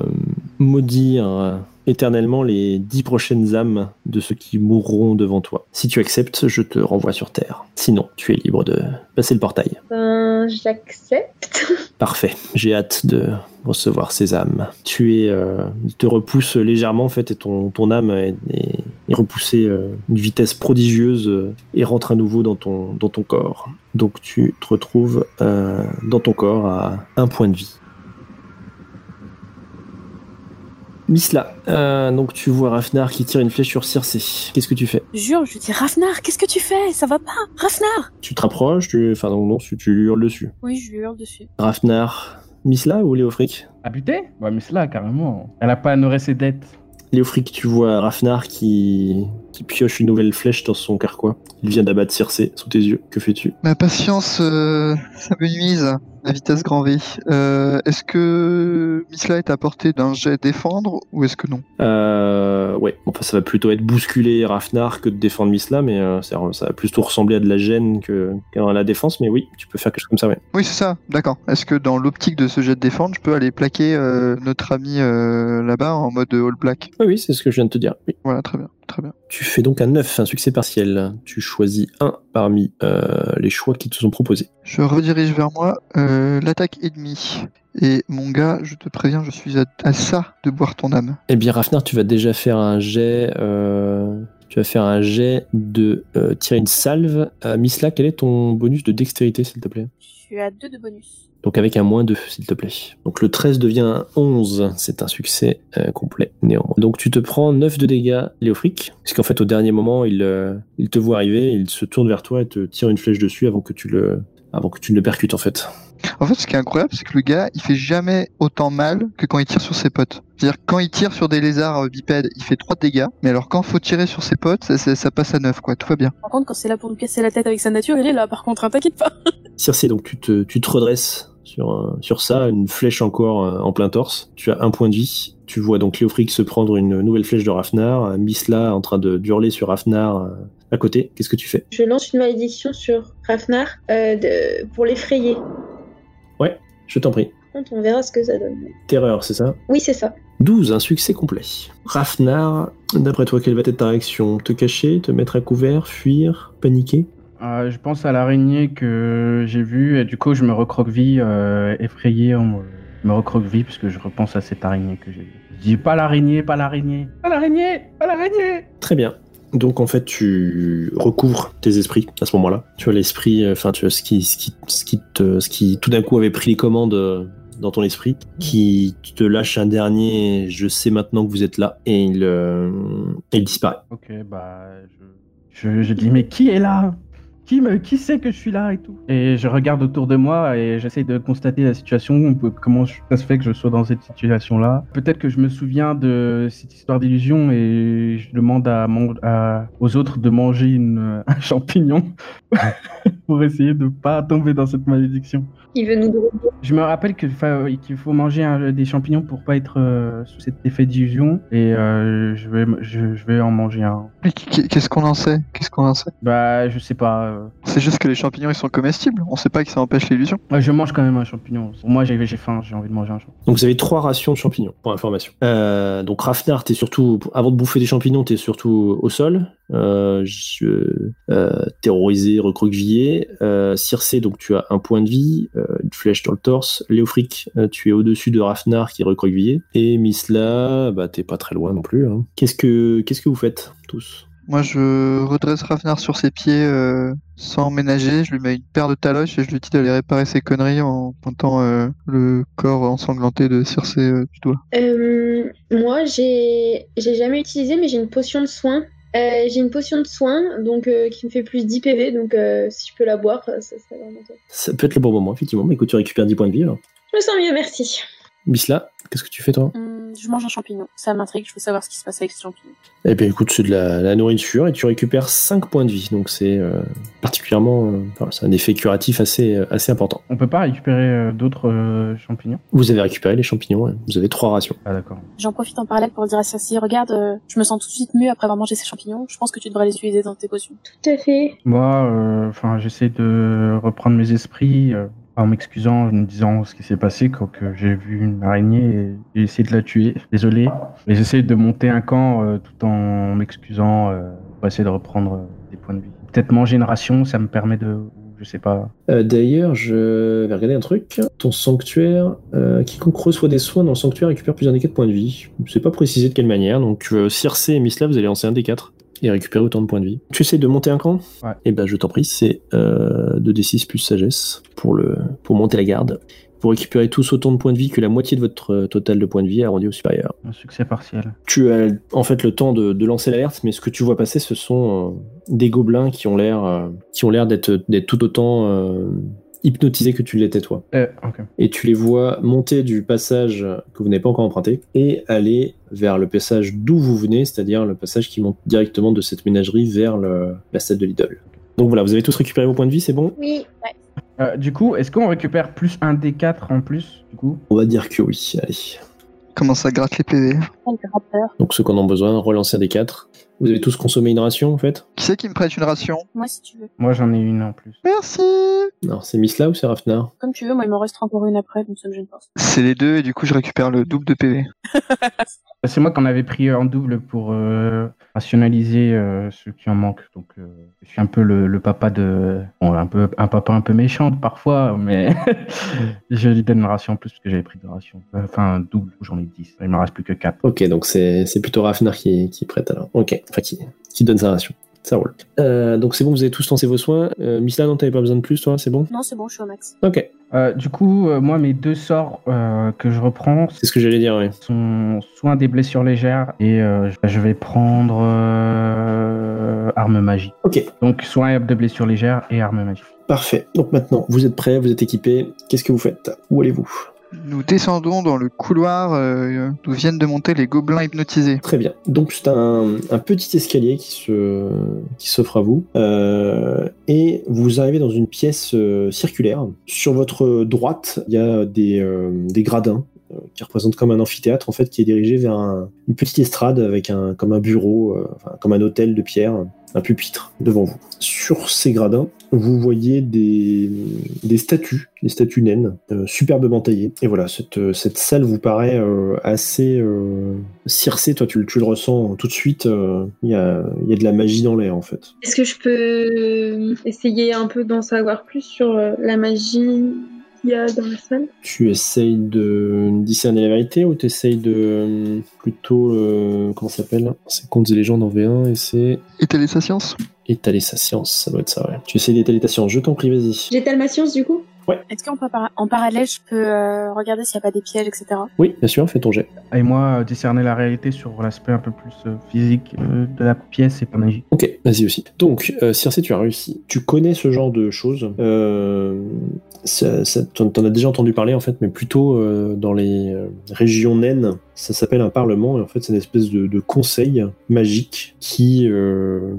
maudire éternellement les dix prochaines âmes de ceux qui mourront devant toi. Si tu acceptes, je te renvoie sur Terre. Sinon, tu es libre de passer le portail. ben j'accepte. Parfait. J'ai hâte de recevoir ces âmes. Tu es, euh, il te repousse légèrement en fait, et ton, ton âme est, est- est repoussée euh, d'une vitesse prodigieuse euh, et rentre à nouveau dans ton, dans ton corps. Donc tu te retrouves euh, dans ton corps à un point de vie. Misla, euh, donc tu vois Rafnar qui tire une flèche sur Circe. Qu'est-ce que tu fais? Jure, je dis Rafnar, qu'est-ce que tu fais? Ça va pas Rafnar Tu te rapproches, tu, enfin non, non, tu, tu lui hurles dessus. Oui, je lui hurle dessus. Rafnar, Misla ou Léofric? À buter Ouais, Misla, carrément. Elle a pas honoré ses dettes. Léofric, tu vois Rafnar qui, qui pioche une nouvelle flèche dans son carquois. Il vient d'abattre Circe sous tes yeux. Que fais-tu? Ma patience, euh, ça me nuise. La vitesse grand V. Euh, est-ce que Misla est à portée d'un jet défendre ou est-ce que non? Euh, Ouais, enfin ça va plutôt être bousculer Rafnar que de défendre Misla, mais euh, ça, ça va plutôt ressembler à de la gêne que, la défense. Mais oui, tu peux faire quelque chose comme ça, ouais. Oui, c'est ça, d'accord. Est-ce que dans l'optique de ce jet de défendre, je peux aller plaquer euh, notre ami euh, là-bas en mode all black Oui, oui, c'est ce que je viens de te dire. Oui. Voilà, très bien, très bien. Tu fais donc un 9, un succès partiel. Tu choisis un parmi euh, les choix qui te sont proposés. Je redirige vers moi euh, l'attaque ennemie. Et mon gars, je te préviens, je suis à, à ça de boire ton âme. Eh bien, Rafnar, tu vas déjà faire un jet. euh, tu vas faire un jet de euh, tirer une salve. Euh, Misla, quel est ton bonus de dextérité, s'il te plaît? Tu as 2 de bonus. Donc avec un moins 2, s'il te plaît. Donc le 13 devient un 11. C'est un succès euh, complet, néanmoins. Donc tu te prends 9 de dégâts, Léofric. Puisqu'en fait, au dernier moment, il, euh, il te voit arriver, il se tourne vers toi et te tire une flèche dessus avant que tu le, avant que tu ne le percutes, en fait. En fait, ce qui est incroyable, c'est que le gars, il fait jamais autant mal que quand il tire sur ses potes. C'est-à-dire, quand il tire sur des lézards euh, bipèdes, il fait 3 dégâts, mais alors quand faut tirer sur ses potes, ça, ça- ça passe à 9, quoi. Tout va bien. Par contre, quand c'est là pour nous casser la tête avec sa nature, il est là. Par contre, hein, t'inquiète pas. Circé, donc tu te, tu te redresses sur, sur ça, une flèche encore euh, en plein torse. Tu as un point de vie. Tu vois donc Léofric se prendre une nouvelle flèche de Rafnar, euh, Misla en train de hurler sur Rafnar euh, à côté. Qu'est-ce que tu fais? Je lance une malédiction sur Rafnar euh, de- pour l'effrayer. Je t'en prie. On verra ce que ça donne. Terreur, c'est ça? Oui, c'est ça. 12, un succès complet. Rafnar, d'après toi, quelle va être ta réaction? Te cacher, te mettre à couvert, fuir, paniquer? Euh, je pense à l'araignée que j'ai vue et du coup je me recroqueville euh, effrayé. en- Je me recroqueville parce que je repense à cette araignée que j'ai vue. Je dis pas l'araignée, pas l'araignée, pas l'araignée, pas l'araignée. Très bien. Donc en fait, tu recouvres tes esprits à ce moment-là. Tu as l'esprit, euh, enfin tu as ce qui, ce qui, ce qui, te, ce qui tout d'un coup avait pris les commandes euh, dans ton esprit, qui te lâche un dernier. Je sais maintenant que vous êtes là, et il, euh, il disparaît. Ok, bah je, je, je dis mais qui est là? Qui, me, qui sait que je suis là et tout Et je regarde autour de moi et j'essaie de constater la situation, comment je- ça se fait que je sois dans cette situation-là. Peut-être que je me souviens de cette histoire d'illusion et je demande à, man- à- aux autres de manger une, un champignon pour essayer de pas tomber dans cette malédiction. Il veut nous droguer. Je me rappelle qu'il faut manger un- des champignons pour pas être euh, sous cet effet d'illusion et euh, je, vais, je, je vais en manger un. Qu'est-ce qu'on en sait? Qu'est-ce qu'on en sait? Bah, je sais pas. Euh, C'est juste que les champignons, ils sont comestibles. On sait pas que ça empêche l'illusion. Ouais, je mange quand même un champignon. Pour moi, j'ai j'ai faim, j'ai envie de manger un champignon. Donc vous avez trois rations de champignons, pour information. Euh, donc Rafnar, t'es surtout, avant de bouffer des champignons, t'es surtout au sol, euh, je- euh, terrorisé, recroquevillé. Euh, Circé, donc tu as un point de vie, euh, une flèche dans le torse. Léofric, euh, tu es au-dessus de Rafnar qui est recroquevillé. Et Misla, bah t'es pas très loin non plus. hein. Qu'est-ce que qu'est-ce que vous faites tous? Moi, je redresse Rafnar sur ses pieds euh, sans ménager. Je lui mets une paire de taloches et je lui dis d'aller réparer ses conneries en pointant euh, le corps ensanglanté de Circé euh, du doigt. Euh, moi, j'ai j'ai jamais utilisé, mais j'ai une potion de soin. Euh, j'ai une potion de soin donc euh, qui me fait plus 10 PV, donc euh, si je peux la boire, ça serait vraiment top. Ça peut être le bon moment, effectivement. Mais écoute, tu récupères 10 points de vie alors. Je me sens mieux, merci. Misla, qu'est-ce que tu fais toi? Hum, je mange un champignon. Ça m'intrigue, je veux savoir ce qui se passe avec ce champignon. Eh bien, écoute, c'est de la, la nourriture et tu récupères 5 points de vie. Donc, c'est euh, particulièrement. euh, enfin, c'est un effet curatif assez, euh, assez important. On peut pas récupérer euh, d'autres euh, champignons? Vous avez récupéré les champignons, ouais. vous avez 3 rations. Ah, d'accord. J'en profite en parallèle pour dire à Circe, regarde, euh, je me sens tout de suite mieux après avoir mangé ces champignons. Je pense que tu devrais les utiliser dans tes potions. Tout à fait. Moi, euh, enfin, j'essaie de reprendre mes esprits euh, en m'excusant, en me disant ce qui s'est passé quand j'ai vu une araignée et j'ai essayé de la tuer. Désolé. Et j'essaie de monter un camp euh, tout en m'excusant euh, pour essayer de reprendre euh, des points de vie. Peut-être manger une ration, ça me permet de, je sais pas. D'ailleurs, je vais regarder un truc. Ton sanctuaire, quiconque reçoit des soins dans le sanctuaire récupère plus d'un des 4 points de vie. C'est pas précisé de quelle manière. Donc, Circe et Misla, vous allez lancer un des 4 et récupérer autant de points de vie. Tu essaies de monter un camp Ouais. Eh ben, je t'en prie, c'est euh, 2d6 plus sagesse pour, le, pour monter la garde. Vous récupérez tous autant de points de vie que la moitié de votre euh, total de points de vie arrondi au supérieur. Un succès partiel. Tu as en fait le temps de, de lancer l'alerte, mais ce que tu vois passer, ce sont euh, des gobelins qui ont l'air euh, qui ont l'air d'être d'être tout autant hypnotisés que tu l'étais toi. Euh. Et tu les vois monter du passage que vous n'avez pas encore emprunté et aller vers le passage d'où vous venez, c'est-à-dire le passage qui monte directement de cette ménagerie vers le- la stade de l'idole. Donc voilà, vous avez tous récupéré vos points de vie, c'est bon? Oui. Euh, du coup, est-ce qu'on récupère plus un des 4 en plus Du coup? On va dire que oui, allez. Comment ça gratte les PV. Donc ceux qu'on a besoin, relancer des 4. Vous avez tous consommé une ration en fait Qui c'est qui me prête une ration Moi, si tu veux. Moi, j'en ai une en plus. Merci Non, c'est Misla ou c'est Rafnar Comme tu veux, moi, il m'en restera encore une après, donc ça me gêne pas. C'est les deux et du coup je récupère le double de PV. C'est moi qu'on avait pris en double pour euh, rationaliser euh, ceux qui en manquent. Donc, euh, je suis un peu le, papa de. Bon, un, peu, un papa un peu méchant parfois, mais je lui donne une ration en plus parce que j'avais pris deux rations. Euh, Enfin, double, j'en ai 10. Il me reste plus que 4. Ok, donc c'est c'est plutôt Rafnar qui, qui prête alors. Ok, enfin qui, qui donne sa ration. Ça roule. Euh, donc c'est bon, vous avez tous lancé vos soins. Euh, Misla, non, t'avais pas besoin de plus, toi, c'est bon? Non, c'est bon, je suis au max. Ok, Euh, du coup, euh, moi, mes deux sorts euh, que je reprends c'est ce que j'allais dire, oui. sont soit des blessures légères et euh, je- vais prendre euh, arme magie. Ok, Donc, soin de blessures légères et arme magie. parfait. Donc maintenant, vous êtes prêts, vous êtes équipés. Qu'est-ce que vous faites? Où allez-vous? Nous descendons dans le couloir euh, d'où viennent de monter les gobelins hypnotisés. Très bien. Donc c'est un, petit escalier qui se qui s'offre à vous euh, et vous arrivez dans une pièce euh, circulaire. Sur votre droite, il y a des, euh, des gradins qui représentent comme un amphithéâtre en fait qui est dirigé vers un- une petite estrade avec un comme un bureau, comme un hôtel de pierre, un pupitre devant vous. Sur ces gradins, vous voyez des, statues, des statues naines, euh, superbement taillées. Et voilà, cette, euh, cette salle vous paraît euh, assez circée. Toi, tu, le- tu le ressens tout de suite. Il y, a, y a de la magie dans l'air, en fait. Est-ce que je peux essayer un peu d'en savoir plus sur la magie? Qu'il y a dans la salle? Tu essayes de discerner la vérité ou tu essayes de euh, plutôt. euh, comment ça s'appelle? C'est Contes et légendes en V1 et c'est Étaler sa science étaler sa science. Ça doit être ça, ouais. Tu essayes d'étaler ta science. Je t'en prie, vas-y. J'étale ma science du coup? Est-ce qu'en par- en parallèle, je peux euh, regarder s'il n'y a pas des pièges, etc. Oui, bien sûr, fais ton jet. Et moi, euh, discerner la réalité sur l'aspect un peu plus euh, physique euh, de la pièce et pas magique. Ok, vas-y aussi. Donc, euh, Circe, tu as réussi. Tu connais ce genre de choses. Ça, ça- t'en t'en as déjà entendu parler, en fait, mais plutôt euh, dans les euh, régions naines. Ça s'appelle un parlement, et en fait, c'est une espèce de, conseil magique qui euh,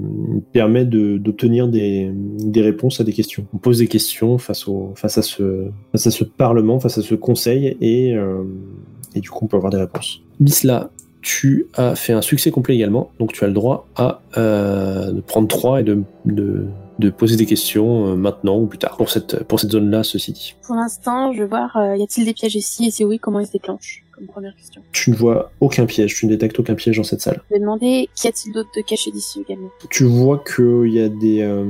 permet d'obtenir des, réponses à des questions. On pose des questions face, à, ce, parlement, face à ce conseil, et, du coup, on peut avoir des réponses. Bisla, tu as fait un succès complet également, donc tu as le droit à de prendre 3 et de, de poser des questions euh, maintenant ou plus tard pour cette, pour cette zone-là, ceci dit. Pour l'instant, je vais voir, euh, y a-t-il des pièges ici Et si oui, comment ils se déclenchent Comme première question. Tu ne vois aucun piège, tu ne détectes aucun piège dans cette salle. Je vais demander, qu'y a-t-il d'autre de caché d'ici également? Tu vois qu'il y a des euh,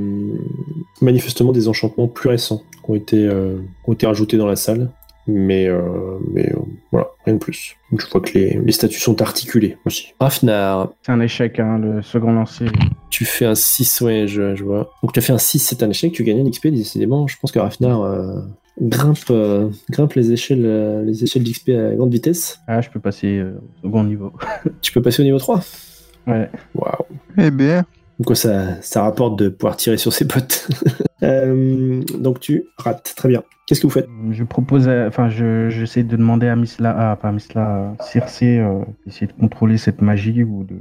manifestement des enchantements plus récents qui ont été, euh, qui ont été rajoutés dans la salle, mais, euh, mais euh, voilà, rien de plus. Tu vois que les, les statues sont articulées aussi. Rafnar, C'est un échec, hein, le second lancer. Tu fais un 6, ouais, je, je vois. Donc tu as fait un 6, c'est un échec, tu gagnes un XP, décidément. Je pense que Rafnar euh, grimpe, euh, grimpe les échelles, les échelles d'XP à grande vitesse. Ah, je peux passer euh, au second niveau. Tu peux passer au niveau 3. Ouais. Waouh. Eh bien, Donc quoi, ça, ça rapporte de pouvoir tirer sur ses potes. Euh, donc tu rates, très bien. Qu'est-ce que vous faites? Je propose, à- enfin, je- j'essaie de demander à Misla, ah, pas Misla, à Circe, euh, d'essayer de contrôler cette magie ou de,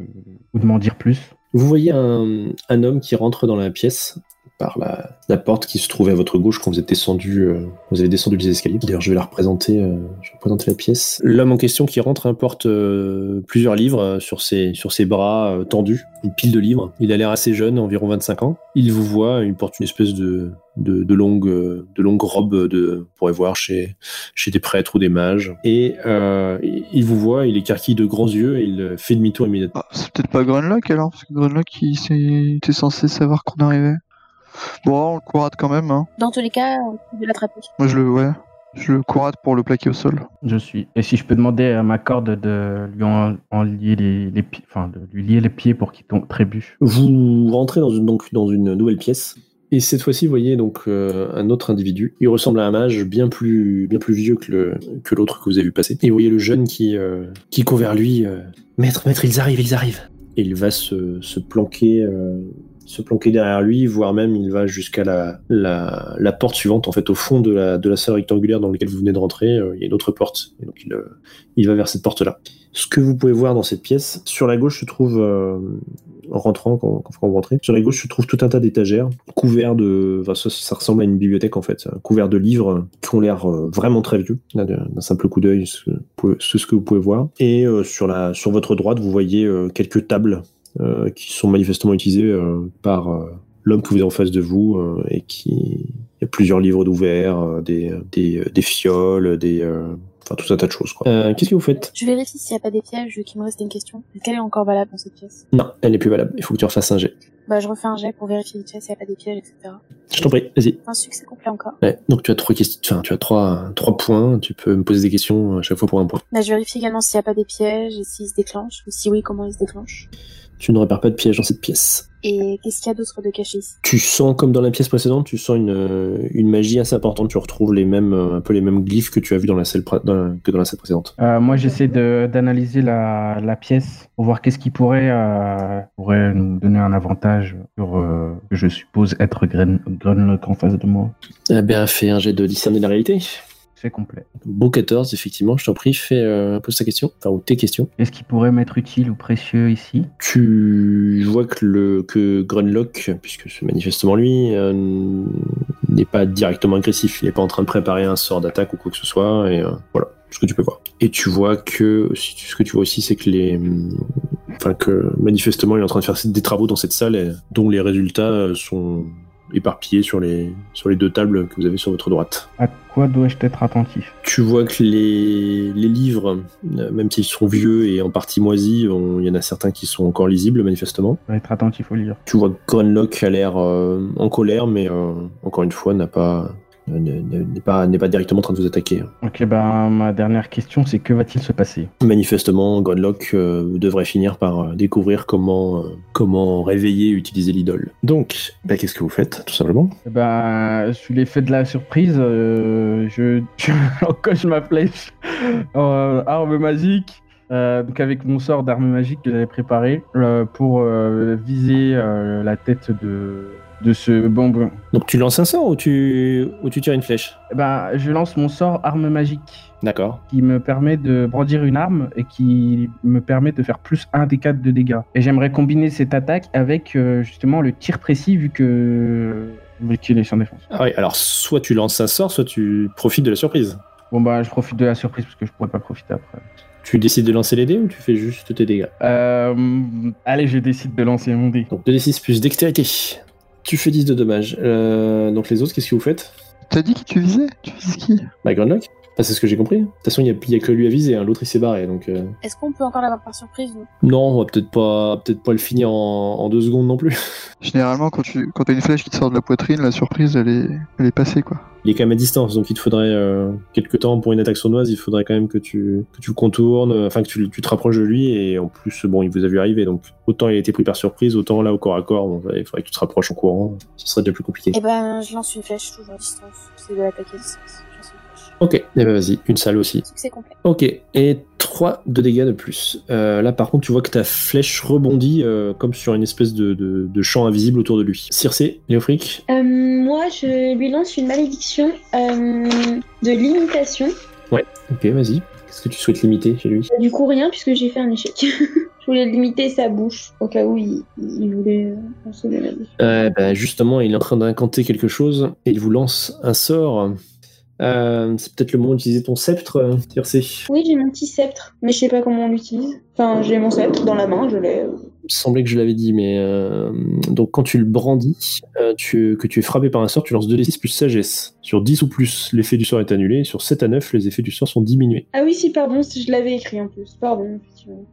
ou de m'en dire plus. Vous voyez un, un homme qui rentre dans la pièce par la, la porte qui se trouvait à votre gauche quand vous êtes descendu, euh, vous avez descendu les escaliers. D'ailleurs, je vais la représenter, euh, je vais représenter la pièce. L'homme en question qui rentre hein, porte euh, plusieurs livres euh, sur ses, sur ses bras euh, tendus, une pile de livres. Il a l'air assez jeune, environ 25 ans. Il vous voit, il porte une espèce de, de, de longue, euh, de longue robe de, on pourrait voir chez, chez des prêtres ou des mages. Et euh, il vous voit, il écarquille de grands yeux et il fait demi-tour immédiatement. ah, c'est peut-être pas Grunlock alors, parce que Grunlock il s'est- était censé savoir qu'on arrivait. Bon, on le courade quand même, hein. Dans tous les cas, on peut l'attraper. Moi je le, ouais, je le courade pour le plaquer au sol. Je suis. Et si je peux demander à ma corde de lui en, en lier les, les pieds, enfin, de lui lier les pieds pour qu'il tombe trébuche. Vous rentrez dans une, donc, dans une nouvelle pièce. Et cette fois-ci, vous voyez donc euh, un autre individu. Il ressemble à un mage bien plus, bien plus vieux que le que l'autre que vous avez vu passer. Et vous voyez le jeune qui, euh, qui court vers lui. euh, maître, maître, ils arrivent, ils arrivent. Et il va se, se planquer, euh, se planquer derrière lui, voire même il va jusqu'à la, la, porte suivante. En fait, au fond de la, de la salle rectangulaire dans laquelle vous venez de rentrer, euh, il y a une autre porte. Et donc il, euh, il va vers cette porte-là. Ce que vous pouvez voir dans cette pièce, sur la gauche se trouve, euh, en rentrant, quand, quand vous rentrez, sur la gauche se trouve tout un tas d'étagères couverts de, ça, ressemble à une bibliothèque en fait, couverts de livres qui ont l'air vraiment très vieux, d'un simple coup d'œil, ce, que- ce que vous pouvez voir. Et sur la, sur votre droite, vous voyez quelques tables euh, qui sont manifestement utilisées euh, par euh, l'homme que vous avez en face de vous euh, et qui il y a plusieurs livres d'ouverts, euh, des, des, des fioles, des, euh, enfin tout un tas de choses. quoi. Euh, Qu'est-ce que vous faites? Je vérifie s'il n'y a pas des pièges, vu qu'il me restait une question. Est-ce qu'elle est encore valable dans cette pièce? Non, elle n'est plus valable. Il faut que tu refasses un jet. Bah, je refais un jet pour vérifier vite fait s'il n'y a pas des pièges, etc. Je t'en prie, vas-y. Un succès complet encore. Ouais, donc tu as trois questions, enfin tu as trois, trois points. Tu peux me poser des questions à chaque fois pour un point. Bah, je vérifie également s'il n'y a pas des pièges et s'ils se déclenchent, ou si oui, comment ils se déclenchent. Tu ne repères pas de piège dans cette pièce. Et qu'est-ce qu'il y a d'autre de caché ici? Tu sens, comme dans la pièce précédente, tu sens une, euh, une magie assez importante. Tu retrouves les mêmes, euh, un peu les mêmes glyphes que tu as vu dans la salle, pré- dans- que dans la salle précédente. Euh, moi, j'essaie de- d'analyser la, la pièce pour voir qu'est-ce qui pourrait, euh, pourrait nous donner un avantage sur, euh, que je suppose, être Grunlock en face de moi. Eh bien, fais un jet de discerner la réalité. C'est complet. 14, effectivement, je t'en prie, fais, euh, pose ta question, enfin, ou tes questions. Est-ce qui pourrait m'être utile ou précieux ici? Tu vois que, le, que Grunlock, puisque c'est manifestement lui, euh, n'est pas directement agressif. Il n'est pas en train de préparer un sort d'attaque ou quoi que ce soit. Et euh, voilà, ce que tu peux voir. Et tu vois que ce que tu vois aussi, c'est que les, enfin que manifestement, il est en train de faire des travaux dans cette salle, et- dont les résultats sont éparpillés sur les sur les deux tables que vous avez sur votre droite. À quoi dois-je être attentif? Tu vois que les, les livres, euh, même s'ils sont vieux et en partie moisis, il y en a certains qui sont encore lisibles manifestement. Je être attentif au livre. Tu vois que Grunlock a l'air euh, en colère, mais euh, encore une fois n'a pas n'est pas n'est pas directement en train de vous attaquer. Ok, ben ma dernière question, c'est que va-t-il se passer? Manifestement, Grunlock euh, devrait finir par euh, découvrir comment euh, comment réveiller et utiliser l'idole. Donc, bah, qu'est-ce que vous faites, tout simplement? Eh Ben, sous l'effet de la surprise, euh, je, je encoche ma flèche en arme magique. euh, donc avec mon sort d'arme magique que j'avais préparé euh, pour euh, viser euh, la tête de, de ce bonbon. Donc, tu lances un sort ou tu ou tu tires une flèche? Ben, je lance mon sort arme magique D'accord. qui me permet de brandir une arme et qui me permet de faire plus 1 des 4 de dégâts. Et j'aimerais combiner cette attaque avec euh, justement le tir précis vu que vu qu'il est sans défense. Ah oui, alors soit tu lances un sort, soit tu profites de la surprise. Bon bah je profite de la surprise parce que je pourrais pas profiter après. Tu décides de lancer les dés ou tu fais juste tes dégâts? Euh, allez, je décide de lancer mon dé. Donc 2d6 plus dextérité. Tu fais 10 de dommages. Euh, donc les autres, qu'est-ce que vous faites? T'as dit qui tu visais? Tu vises qui? Bah Grunlock Enfin, c'est ce que j'ai compris. De toute façon, il n'y a, il y a que lui à viser, hein. l'autre il s'est barré. Donc, euh, Est-ce qu'on peut encore l'avoir par surprise nous? Non, on va peut-être pas, peut-être pas le finir en, en deux secondes non plus. Généralement, quand tu quand t'as une flèche qui te sort de la poitrine, la surprise, elle est, elle est passée, quoi. Il est quand même à distance, donc il te faudrait euh, quelques temps pour une attaque sournoise. Il faudrait quand même que tu, que tu le contournes, euh, enfin que tu, tu te rapproches de lui. Et en plus, bon, il vous a vu arriver, donc autant il a été pris par surprise, autant là au corps à corps, bon, il faudrait que tu te rapproches en courant. Ce serait déjà plus compliqué. Eh ben, je lance une flèche toujours à distance. C'est de l'attaquer à distance. Ok, et ben vas-y, une salle aussi. Succès complet. Ok, et 3 de dégâts de plus. Euh, là, par contre, tu vois que ta flèche rebondit euh, comme sur une espèce de, de, de champ invisible autour de lui. Circé, Léofric Euh, moi, je lui lance une malédiction de limitation. Ok, vas-y. Qu'est-ce que tu souhaites limiter chez lui? Du coup, rien, puisque j'ai fait un échec. je voulais limiter sa bouche, au cas où il, il voulait lancer euh, bah, Justement, il est en train d'incanter quelque chose et il vous lance un sort. Euh, c'est peut-être le moment d'utiliser ton sceptre, euh, Circé. Oui, j'ai mon petit sceptre, mais je sais pas comment on l'utilise. Enfin, j'ai mon sceptre dans la main, je l'ai. Il semblait que je l'avais dit, mais euh, donc quand tu le brandis, euh, tu, que tu es frappé par un sort, tu lances 2d6 plus sagesse. Sur 10 ou plus, l'effet du sort est annulé. Sur 7 à 9, les effets du sort sont diminués. Ah oui, si, pardon, si je l'avais écrit en plus. Pardon.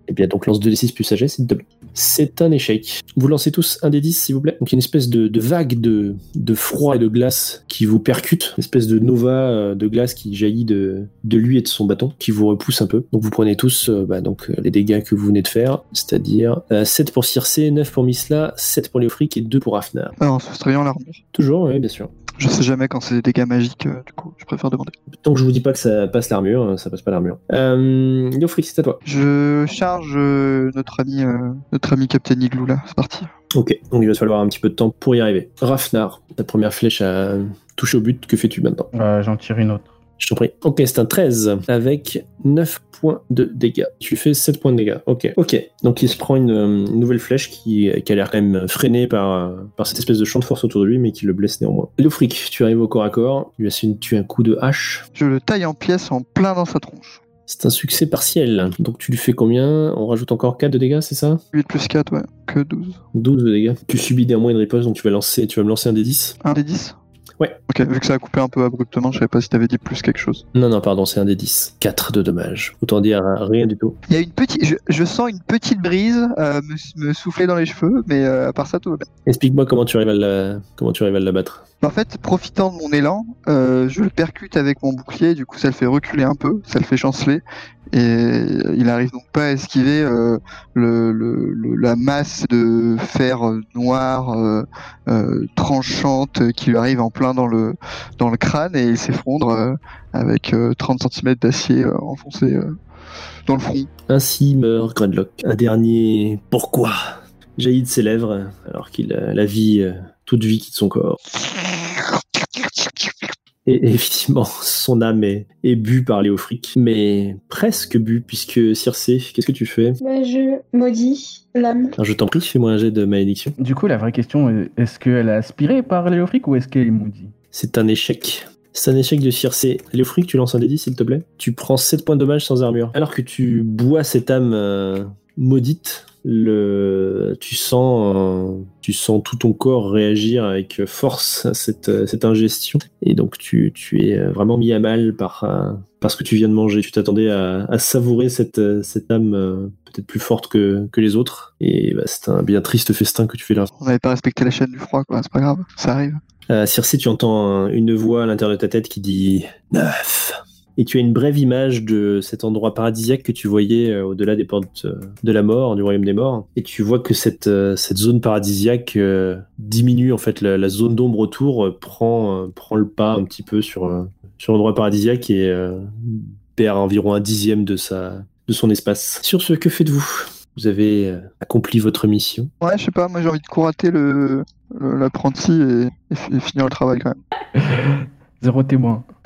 Eh bien, donc lance 2d6 plus sagesse, s'il te plaît. C'est un échec. Vous lancez tous un d10, s'il vous plaît. Donc, il y a une espèce de, de vague de, de froid et de glace qui vous percute. Une espèce de nova euh, de glace qui jaillit de, de lui et de son bâton, qui vous repousse un peu. Donc, vous prenez tous euh, bah, donc, euh, les dégâts que vous venez de faire, c'est-à-dire euh, 7 pour Circé, 9 pour Misla, 7 pour Léofric et 2 pour Afnar. Ah, en soustrayant l'armure. Toujours, oui, bien sûr. Je sais jamais quand c'est des dégâts magiques, euh, du coup, je préfère demander. Tant que je vous dis pas que ça passe l'armure, euh, ça passe pas l'armure. Euh, Léofric, c'est à toi. Je charge euh, notre ami, euh, notre ami Captain Igloo là, c'est parti. Ok, donc il va falloir un petit peu de temps pour y arriver. Rafnar, ta première flèche a touché au but, que fais-tu maintenant? Euh, J'en tire une autre. Je t'en prie. Ok, c'est un 13 avec 9 points de dégâts. Tu fais 7 points de dégâts. Ok. Ok. Donc il se prend une, euh, une nouvelle flèche qui, qui a l'air quand même freinée par, euh, par cette espèce de champ de force autour de lui, mais qui le blesse néanmoins. Léofric, tu arrives au corps à corps. Tu lui as tué un coup de hache. Je le taille en pièces en plein dans sa tronche. C'est un succès partiel. Donc tu lui fais combien? On rajoute encore 4 de dégâts, c'est ça? 8 plus 4, ouais, que 12. 12 de dégâts. Tu subis néanmoins une riposte, donc tu vas, lancer, tu vas me lancer un des 10. Un des 10 Ok, vu que ça a coupé un peu abruptement, je savais pas si t'avais dit plus quelque chose. Non, non, pardon, c'est un des 10. 4 de dommages. Autant dire euh, rien du tout. Il y a une petite, je, je sens une petite brise euh, me, me souffler dans les cheveux, mais euh, à part ça, tout va bien. Explique-moi comment tu arrives à la, comment tu arrives à l'abattre. En fait, profitant de mon élan, euh, je le percute avec mon bouclier, du coup ça le fait reculer un peu, ça le fait chanceler, et il arrive donc pas à esquiver euh, le, le- le- la masse de fer noir euh, euh, tranchante qui lui arrive en plein dans le, dans le crâne, et il s'effondre euh, avec euh, 30 cm d'acier euh, enfoncé euh, dans le front. Ainsi meurt Grunlock. Un dernier pourquoi jaillit de ses lèvres alors qu'il a la vie, euh, toute vie quitte son corps. Et, et effectivement, son âme est, est bue par Léofric, mais presque bue puisque Circé, qu'est-ce que tu fais? Bah, je maudis l'âme. Alors je t'en prie, fais-moi un jet de malédiction. Du coup, la vraie question est est-ce qu'elle est aspirée par Léofric ou est-ce qu'elle est maudite? C'est un échec. C'est un échec de Circé. Léofric, tu lances un D10 s'il te plaît? Tu prends 7 points de dommage sans armure. Alors que tu bois cette âme euh, maudite, le... tu, sens, euh, tu sens tout ton corps réagir avec force à cette, euh, cette ingestion. Et donc tu, tu es euh, vraiment mis à mal par, par ce que tu viens de manger. Tu t'attendais à, à savourer cette, cette âme peut-être plus forte que, que les autres. Et bah, c'est un bien triste festin que tu fais là. On n'avait pas respecté la chaîne du froid, quoi, c'est pas grave, ça arrive. Euh, Circe, tu entends un- une voix à l'intérieur de ta tête qui dit neuf. Et tu as une brève image de cet endroit paradisiaque que tu voyais euh, au-delà des portes euh, de la mort, du royaume des morts. Et tu vois que cette, euh, cette zone paradisiaque euh, diminue, en fait, la, la zone d'ombre autour euh, prend, euh, prend le pas un petit peu sur, euh, sur l'endroit paradisiaque et euh, perd environ un dixième de, sa, de son espace. Sur ce, que faites-vous? Vous avez accompli votre mission? Ouais, je sais pas, moi j'ai envie de courater le le- l'apprenti et, et fi- et finir le travail quand même. Zéro témoin.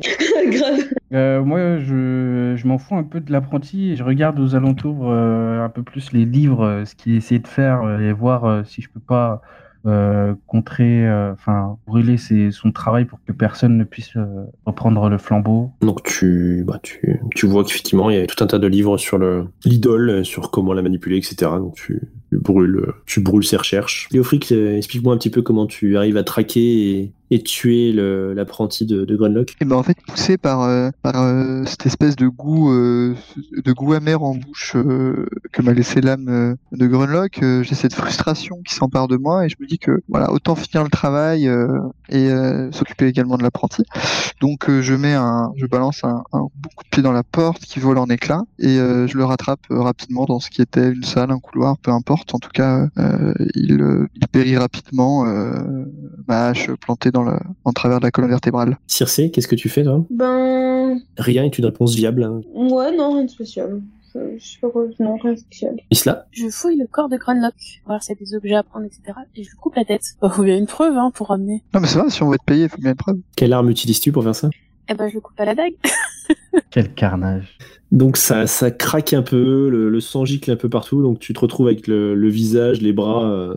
Grave. Euh, moi, je, je m'en fous un peu de l'apprenti et je regarde aux alentours euh, un peu plus les livres, euh, ce qu'il essaie de faire et voir euh, si je peux pas euh, contrer, euh, enfin brûler ses- son travail pour que personne ne puisse euh, reprendre le flambeau. Donc tu, bah, tu, tu vois qu'effectivement il y a tout un tas de livres sur le l'idole, sur comment la manipuler, etc. Donc tu, tu brûles, tu brûles ses recherches. Léofric, explique-moi un petit peu comment tu arrives à traquer et, et tuer l'apprenti de, de Grunlock. Et ben en fait poussé par euh, euh, cette espèce de goût euh, de goût amer en bouche que m'a laissé l'âme de Grunlock, j'ai cette frustration qui s'empare de moi et je me dis que voilà autant finir le travail et s'occuper également de l'apprenti. Donc je mets un je balance un, un coup de pied dans la porte qui vole en éclats et je le rattrape rapidement dans ce qui était une salle, un couloir, peu importe. En tout cas il, il périt rapidement, hache plantée dans le en travers de la colonne vertébrale. Circe, qu'est-ce que tu fais toi? Ben. Rien est une réponse viable. hein. Ouais, non, rien de spécial. Je, sais pas quoi. Non, rien de spécial. Isla Je fouille le corps de Grunlock, voir s'il y a des objets à prendre, etc. Et je lui coupe la tête. Bah, faut bien une preuve, hein, pour ramener. Non mais c'est vrai, si on veut être payé, il faut bien une preuve. Quelle arme utilises-tu pour faire ça? Eh ben, je le coupe à la dague. Quel carnage. Donc ça, ça craque un peu, le, le sang gicle un peu partout, donc tu te retrouves avec le, le visage, les bras, euh,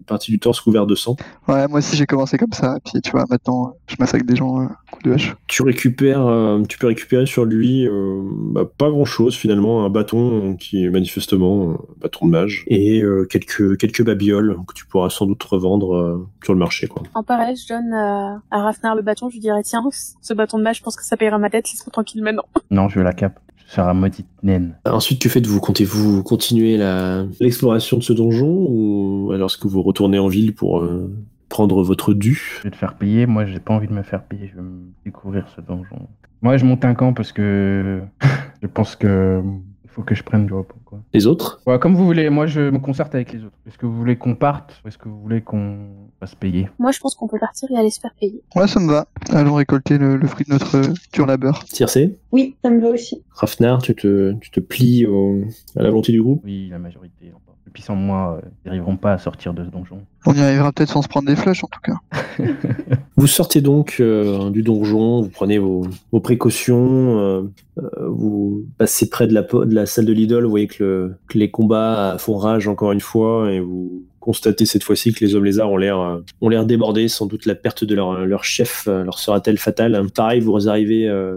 une partie du torse couvert de sang. Ouais, moi aussi j'ai commencé comme ça, et puis tu vois, maintenant je massacre des gens euh, à coups de hache. Tu récupères, euh, tu peux récupérer sur lui euh, bah, pas grand chose finalement, un bâton qui est manifestement un bâton de mage et euh, quelques quelques babioles que tu pourras sans doute revendre euh, sur le marché quoi. En parallèle, je donne à, à Rafnar le bâton, je lui dirais, tiens, ce bâton de mage, je pense que ça payera ma tête, laisse-moi tranquille maintenant. Non, je la cape. Je serai maudite naine. Ensuite, que faites-vous? Comptez-vous continuer la l'exploration de ce donjon ou alors est-ce que vous retournez en ville pour euh, prendre votre dû? Je vais te faire payer. Moi, j'ai pas envie de me faire payer. Je veux me découvrir ce donjon. Moi, je monte un camp parce que je pense que faut que je prenne du repos. Quoi. Les autres? Ouais, comme vous voulez. Moi, je me concerte avec les autres. Est-ce que vous voulez qu'on parte ou est-ce que vous voulez qu'on fasse payer? Moi, je pense qu'on peut partir et aller se faire payer. Ouais, ça me va. Allons récolter le, le fruit de notre euh, dur labeur. Circe? Oui, ça me va aussi. Rafnar, tu te, tu te plies au- à la volonté du groupe? Oui, la majorité. Depuis sans moi, euh, ils n'arriveront pas à sortir de ce donjon. On y arrivera peut-être sans se prendre des flèches en tout cas. Vous sortez donc euh, du donjon, vous prenez vos, vos précautions, euh, vous passez près de la, po- de la salle de l'idole, vous voyez que, le- que les combats font rage encore une fois, et vous constatez cette fois-ci que les hommes lézards ont l'air euh, ont l'air débordés, sans doute la perte de leur, leur chef leur sera-t-elle fatale? Pareil, vous arrivez euh,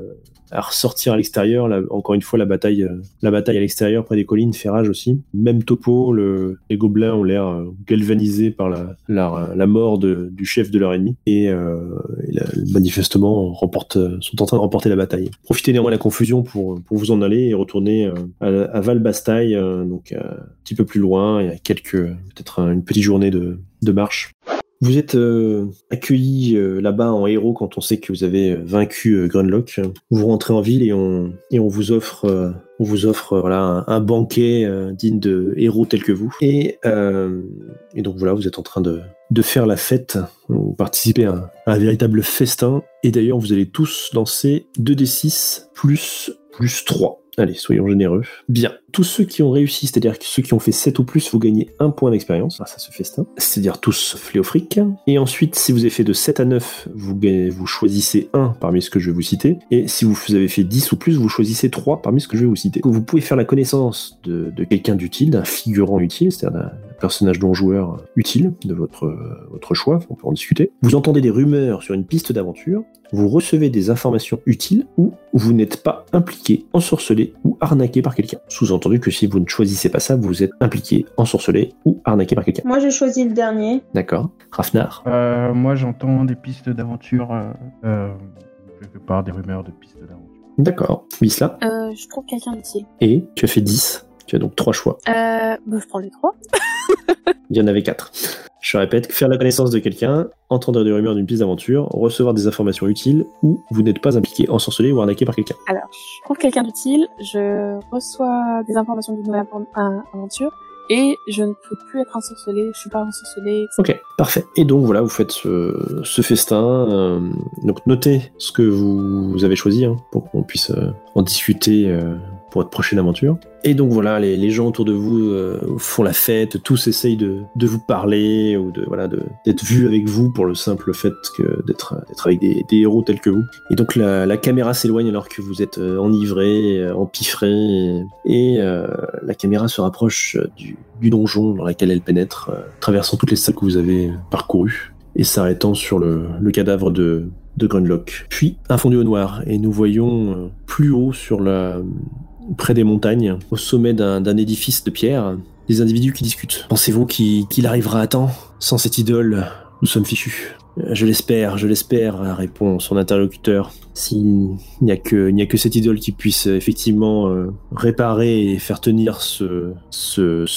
à ressortir à l'extérieur. Encore une fois, la bataille, euh, la bataille à l'extérieur près des collines fait rage aussi. Même topo, le- les gobelins ont l'air euh, galvanisés par la, mort du chef de leur ennemi et, euh, manifestement remportent, sont en train de remporter la bataille. Profitez néanmoins de la confusion pour, vous en aller et retourner à, à Val-Bastaille, donc un petit peu plus loin. Il y a quelques, peut-être un- une petite journée de marche. Vous êtes euh, accueilli euh, là-bas en héros quand on sait que vous avez euh, vaincu euh, Grunlock. Vous rentrez en ville et on, et on vous offre, euh, on vous offre voilà, un, banquet digne de héros tels que vous. Et, et donc voilà, vous êtes en train de, de faire la fête. Vous participez à un, à un véritable festin. Et d'ailleurs, vous allez tous lancer 2d6 plus, plus 3. Allez, soyons généreux. Bien. Tous ceux qui ont réussi, c'est-à-dire ceux qui ont fait 7 ou plus, vous gagnez un point d'expérience grâce à ce festin. C'est-à-dire tous fléofriques. Et ensuite, si vous avez fait de 7 à 9, vous, gagnez- vous choisissez un parmi ce que je vais vous citer. Et si vous avez fait 10 ou plus, vous choisissez 3 parmi ce que je vais vous citer. Vous pouvez faire la connaissance de, de quelqu'un d'utile, d'un figurant utile, c'est-à-dire d'un personnage non joueur utile de votre, euh, votre choix, on peut en discuter. Vous entendez des rumeurs sur une piste d'aventure, vous recevez des informations utiles ou vous n'êtes pas impliqué, ensorcelé ou arnaqué par quelqu'un. Sous-entendu que si vous ne choisissez pas ça, vous êtes impliqué, ensorcelé ou arnaqué par quelqu'un. Moi, j'ai choisi le dernier. D'accord. Rafnar. Euh, moi, j'entends des pistes d'aventure, euh, euh, quelque part des rumeurs de pistes d'aventure. D'accord. Bisla. Euh, je trouve quelqu'un d'utile. Et tu as fait 10. Tu as donc 3 choix. Euh, bah, je prends les trois. Il y en avait 4. Je répète, faire la connaissance de quelqu'un, entendre des rumeurs d'une piste d'aventure, recevoir des informations utiles, ou vous n'êtes pas impliqué, ensorcelé ou arnaqué par quelqu'un. Alors, je trouve quelqu'un d'utile, je reçois des informations d'une nouvelle aventure, et je ne peux plus être ensorcelé, je suis pas ensorcelé. Ok, parfait. Et donc voilà, vous faites ce, ce festin. euh, donc notez ce que vous avez choisi hein, pour qu'on puisse euh, en discuter euh, pour votre prochaine aventure. Et donc voilà, les, gens autour de vous euh, font la fête, tous essayent de, vous parler ou de voilà d'être vus avec vous pour le simple fait d'être avec des, héros tels que vous. Et donc la, caméra s'éloigne alors que vous êtes euh, enivré, euh, empiffré, et, la caméra se rapproche du, donjon dans lequel elle pénètre, traversant toutes les salles que vous avez parcourues et s'arrêtant sur le, cadavre de, de Grunlock. Puis un fondu au noir et nous voyons plus haut sur la près des montagnes, au sommet d'un édifice de pierre, des individus qui discutent. Pensez-vous qu'il arrivera à temps? Sans cette idole, nous sommes fichus. Je l'espère, je l'espère, répond son interlocuteur. S'il n'y a que, cette idole qui puisse euh, effectivement euh, réparer et faire tenir ce,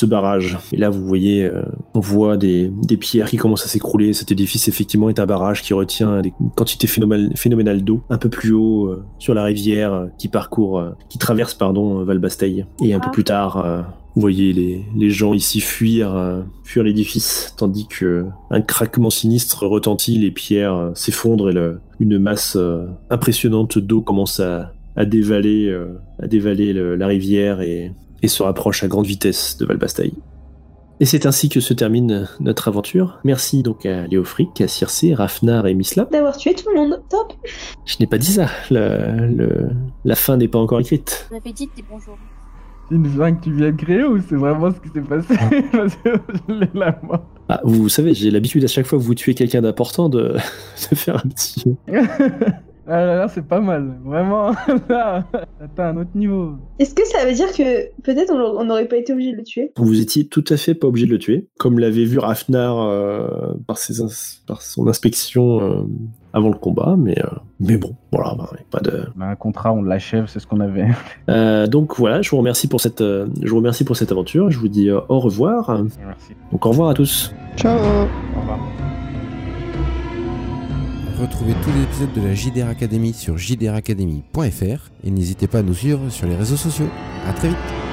barrage. Et là, vous voyez, euh, on voit des, pierres qui commencent à s'écrouler. Cet édifice, effectivement, est un barrage qui retient des quantités phénoménales, d'eau un peu plus haut sur la rivière qui parcourt, qui traverse, pardon, Valbasteille. Et un peu plus tard, vous voyez les, gens ici fuir, fuir l'édifice, tandis que un craquement sinistre retentit, les pierres s'effondrent et le- une masse euh, impressionnante d'eau commence à, à dévaler, euh, à dévaler le- la rivière et, et se rapproche à grande vitesse de Valbasteille. Et c'est ainsi que se termine notre aventure. Merci donc à Léofric, à Circé, Rafnar et Misla. D'avoir tué tout le monde. Top. Je n'ai pas dit ça. Le- le- la fin n'est pas encore écrite. On avait dit dis bonjour. C'est une blague que tu viens de créer ou c'est vraiment ce qui s'est passé? Parce que je l'ai la main. Ah, vous savez, j'ai l'habitude à chaque fois que vous tuez quelqu'un d'important de, de faire un petit. Ah là là, c'est pas mal. Vraiment, là, t'as un autre niveau. Est-ce que ça veut dire que peut-être on n'aurait pas été obligé de le tuer? Vous étiez tout à fait pas obligé de le tuer, comme l'avait vu Rafnar euh, par, ses ins- par son inspection euh, avant le combat, mais, euh, mais bon, voilà, bah, pas de. Un contrat, on l'achève, c'est ce qu'on avait. Euh, donc voilà, je vous remercie pour cette, euh, je vous remercie pour cette aventure. Je vous dis euh, au revoir. Merci. Donc au revoir à tous. Ciao Au revoir. Retrouvez tous les épisodes de la JDR Academy sur jdracademy.fr et n'hésitez pas à nous suivre sur les réseaux sociaux. À très vite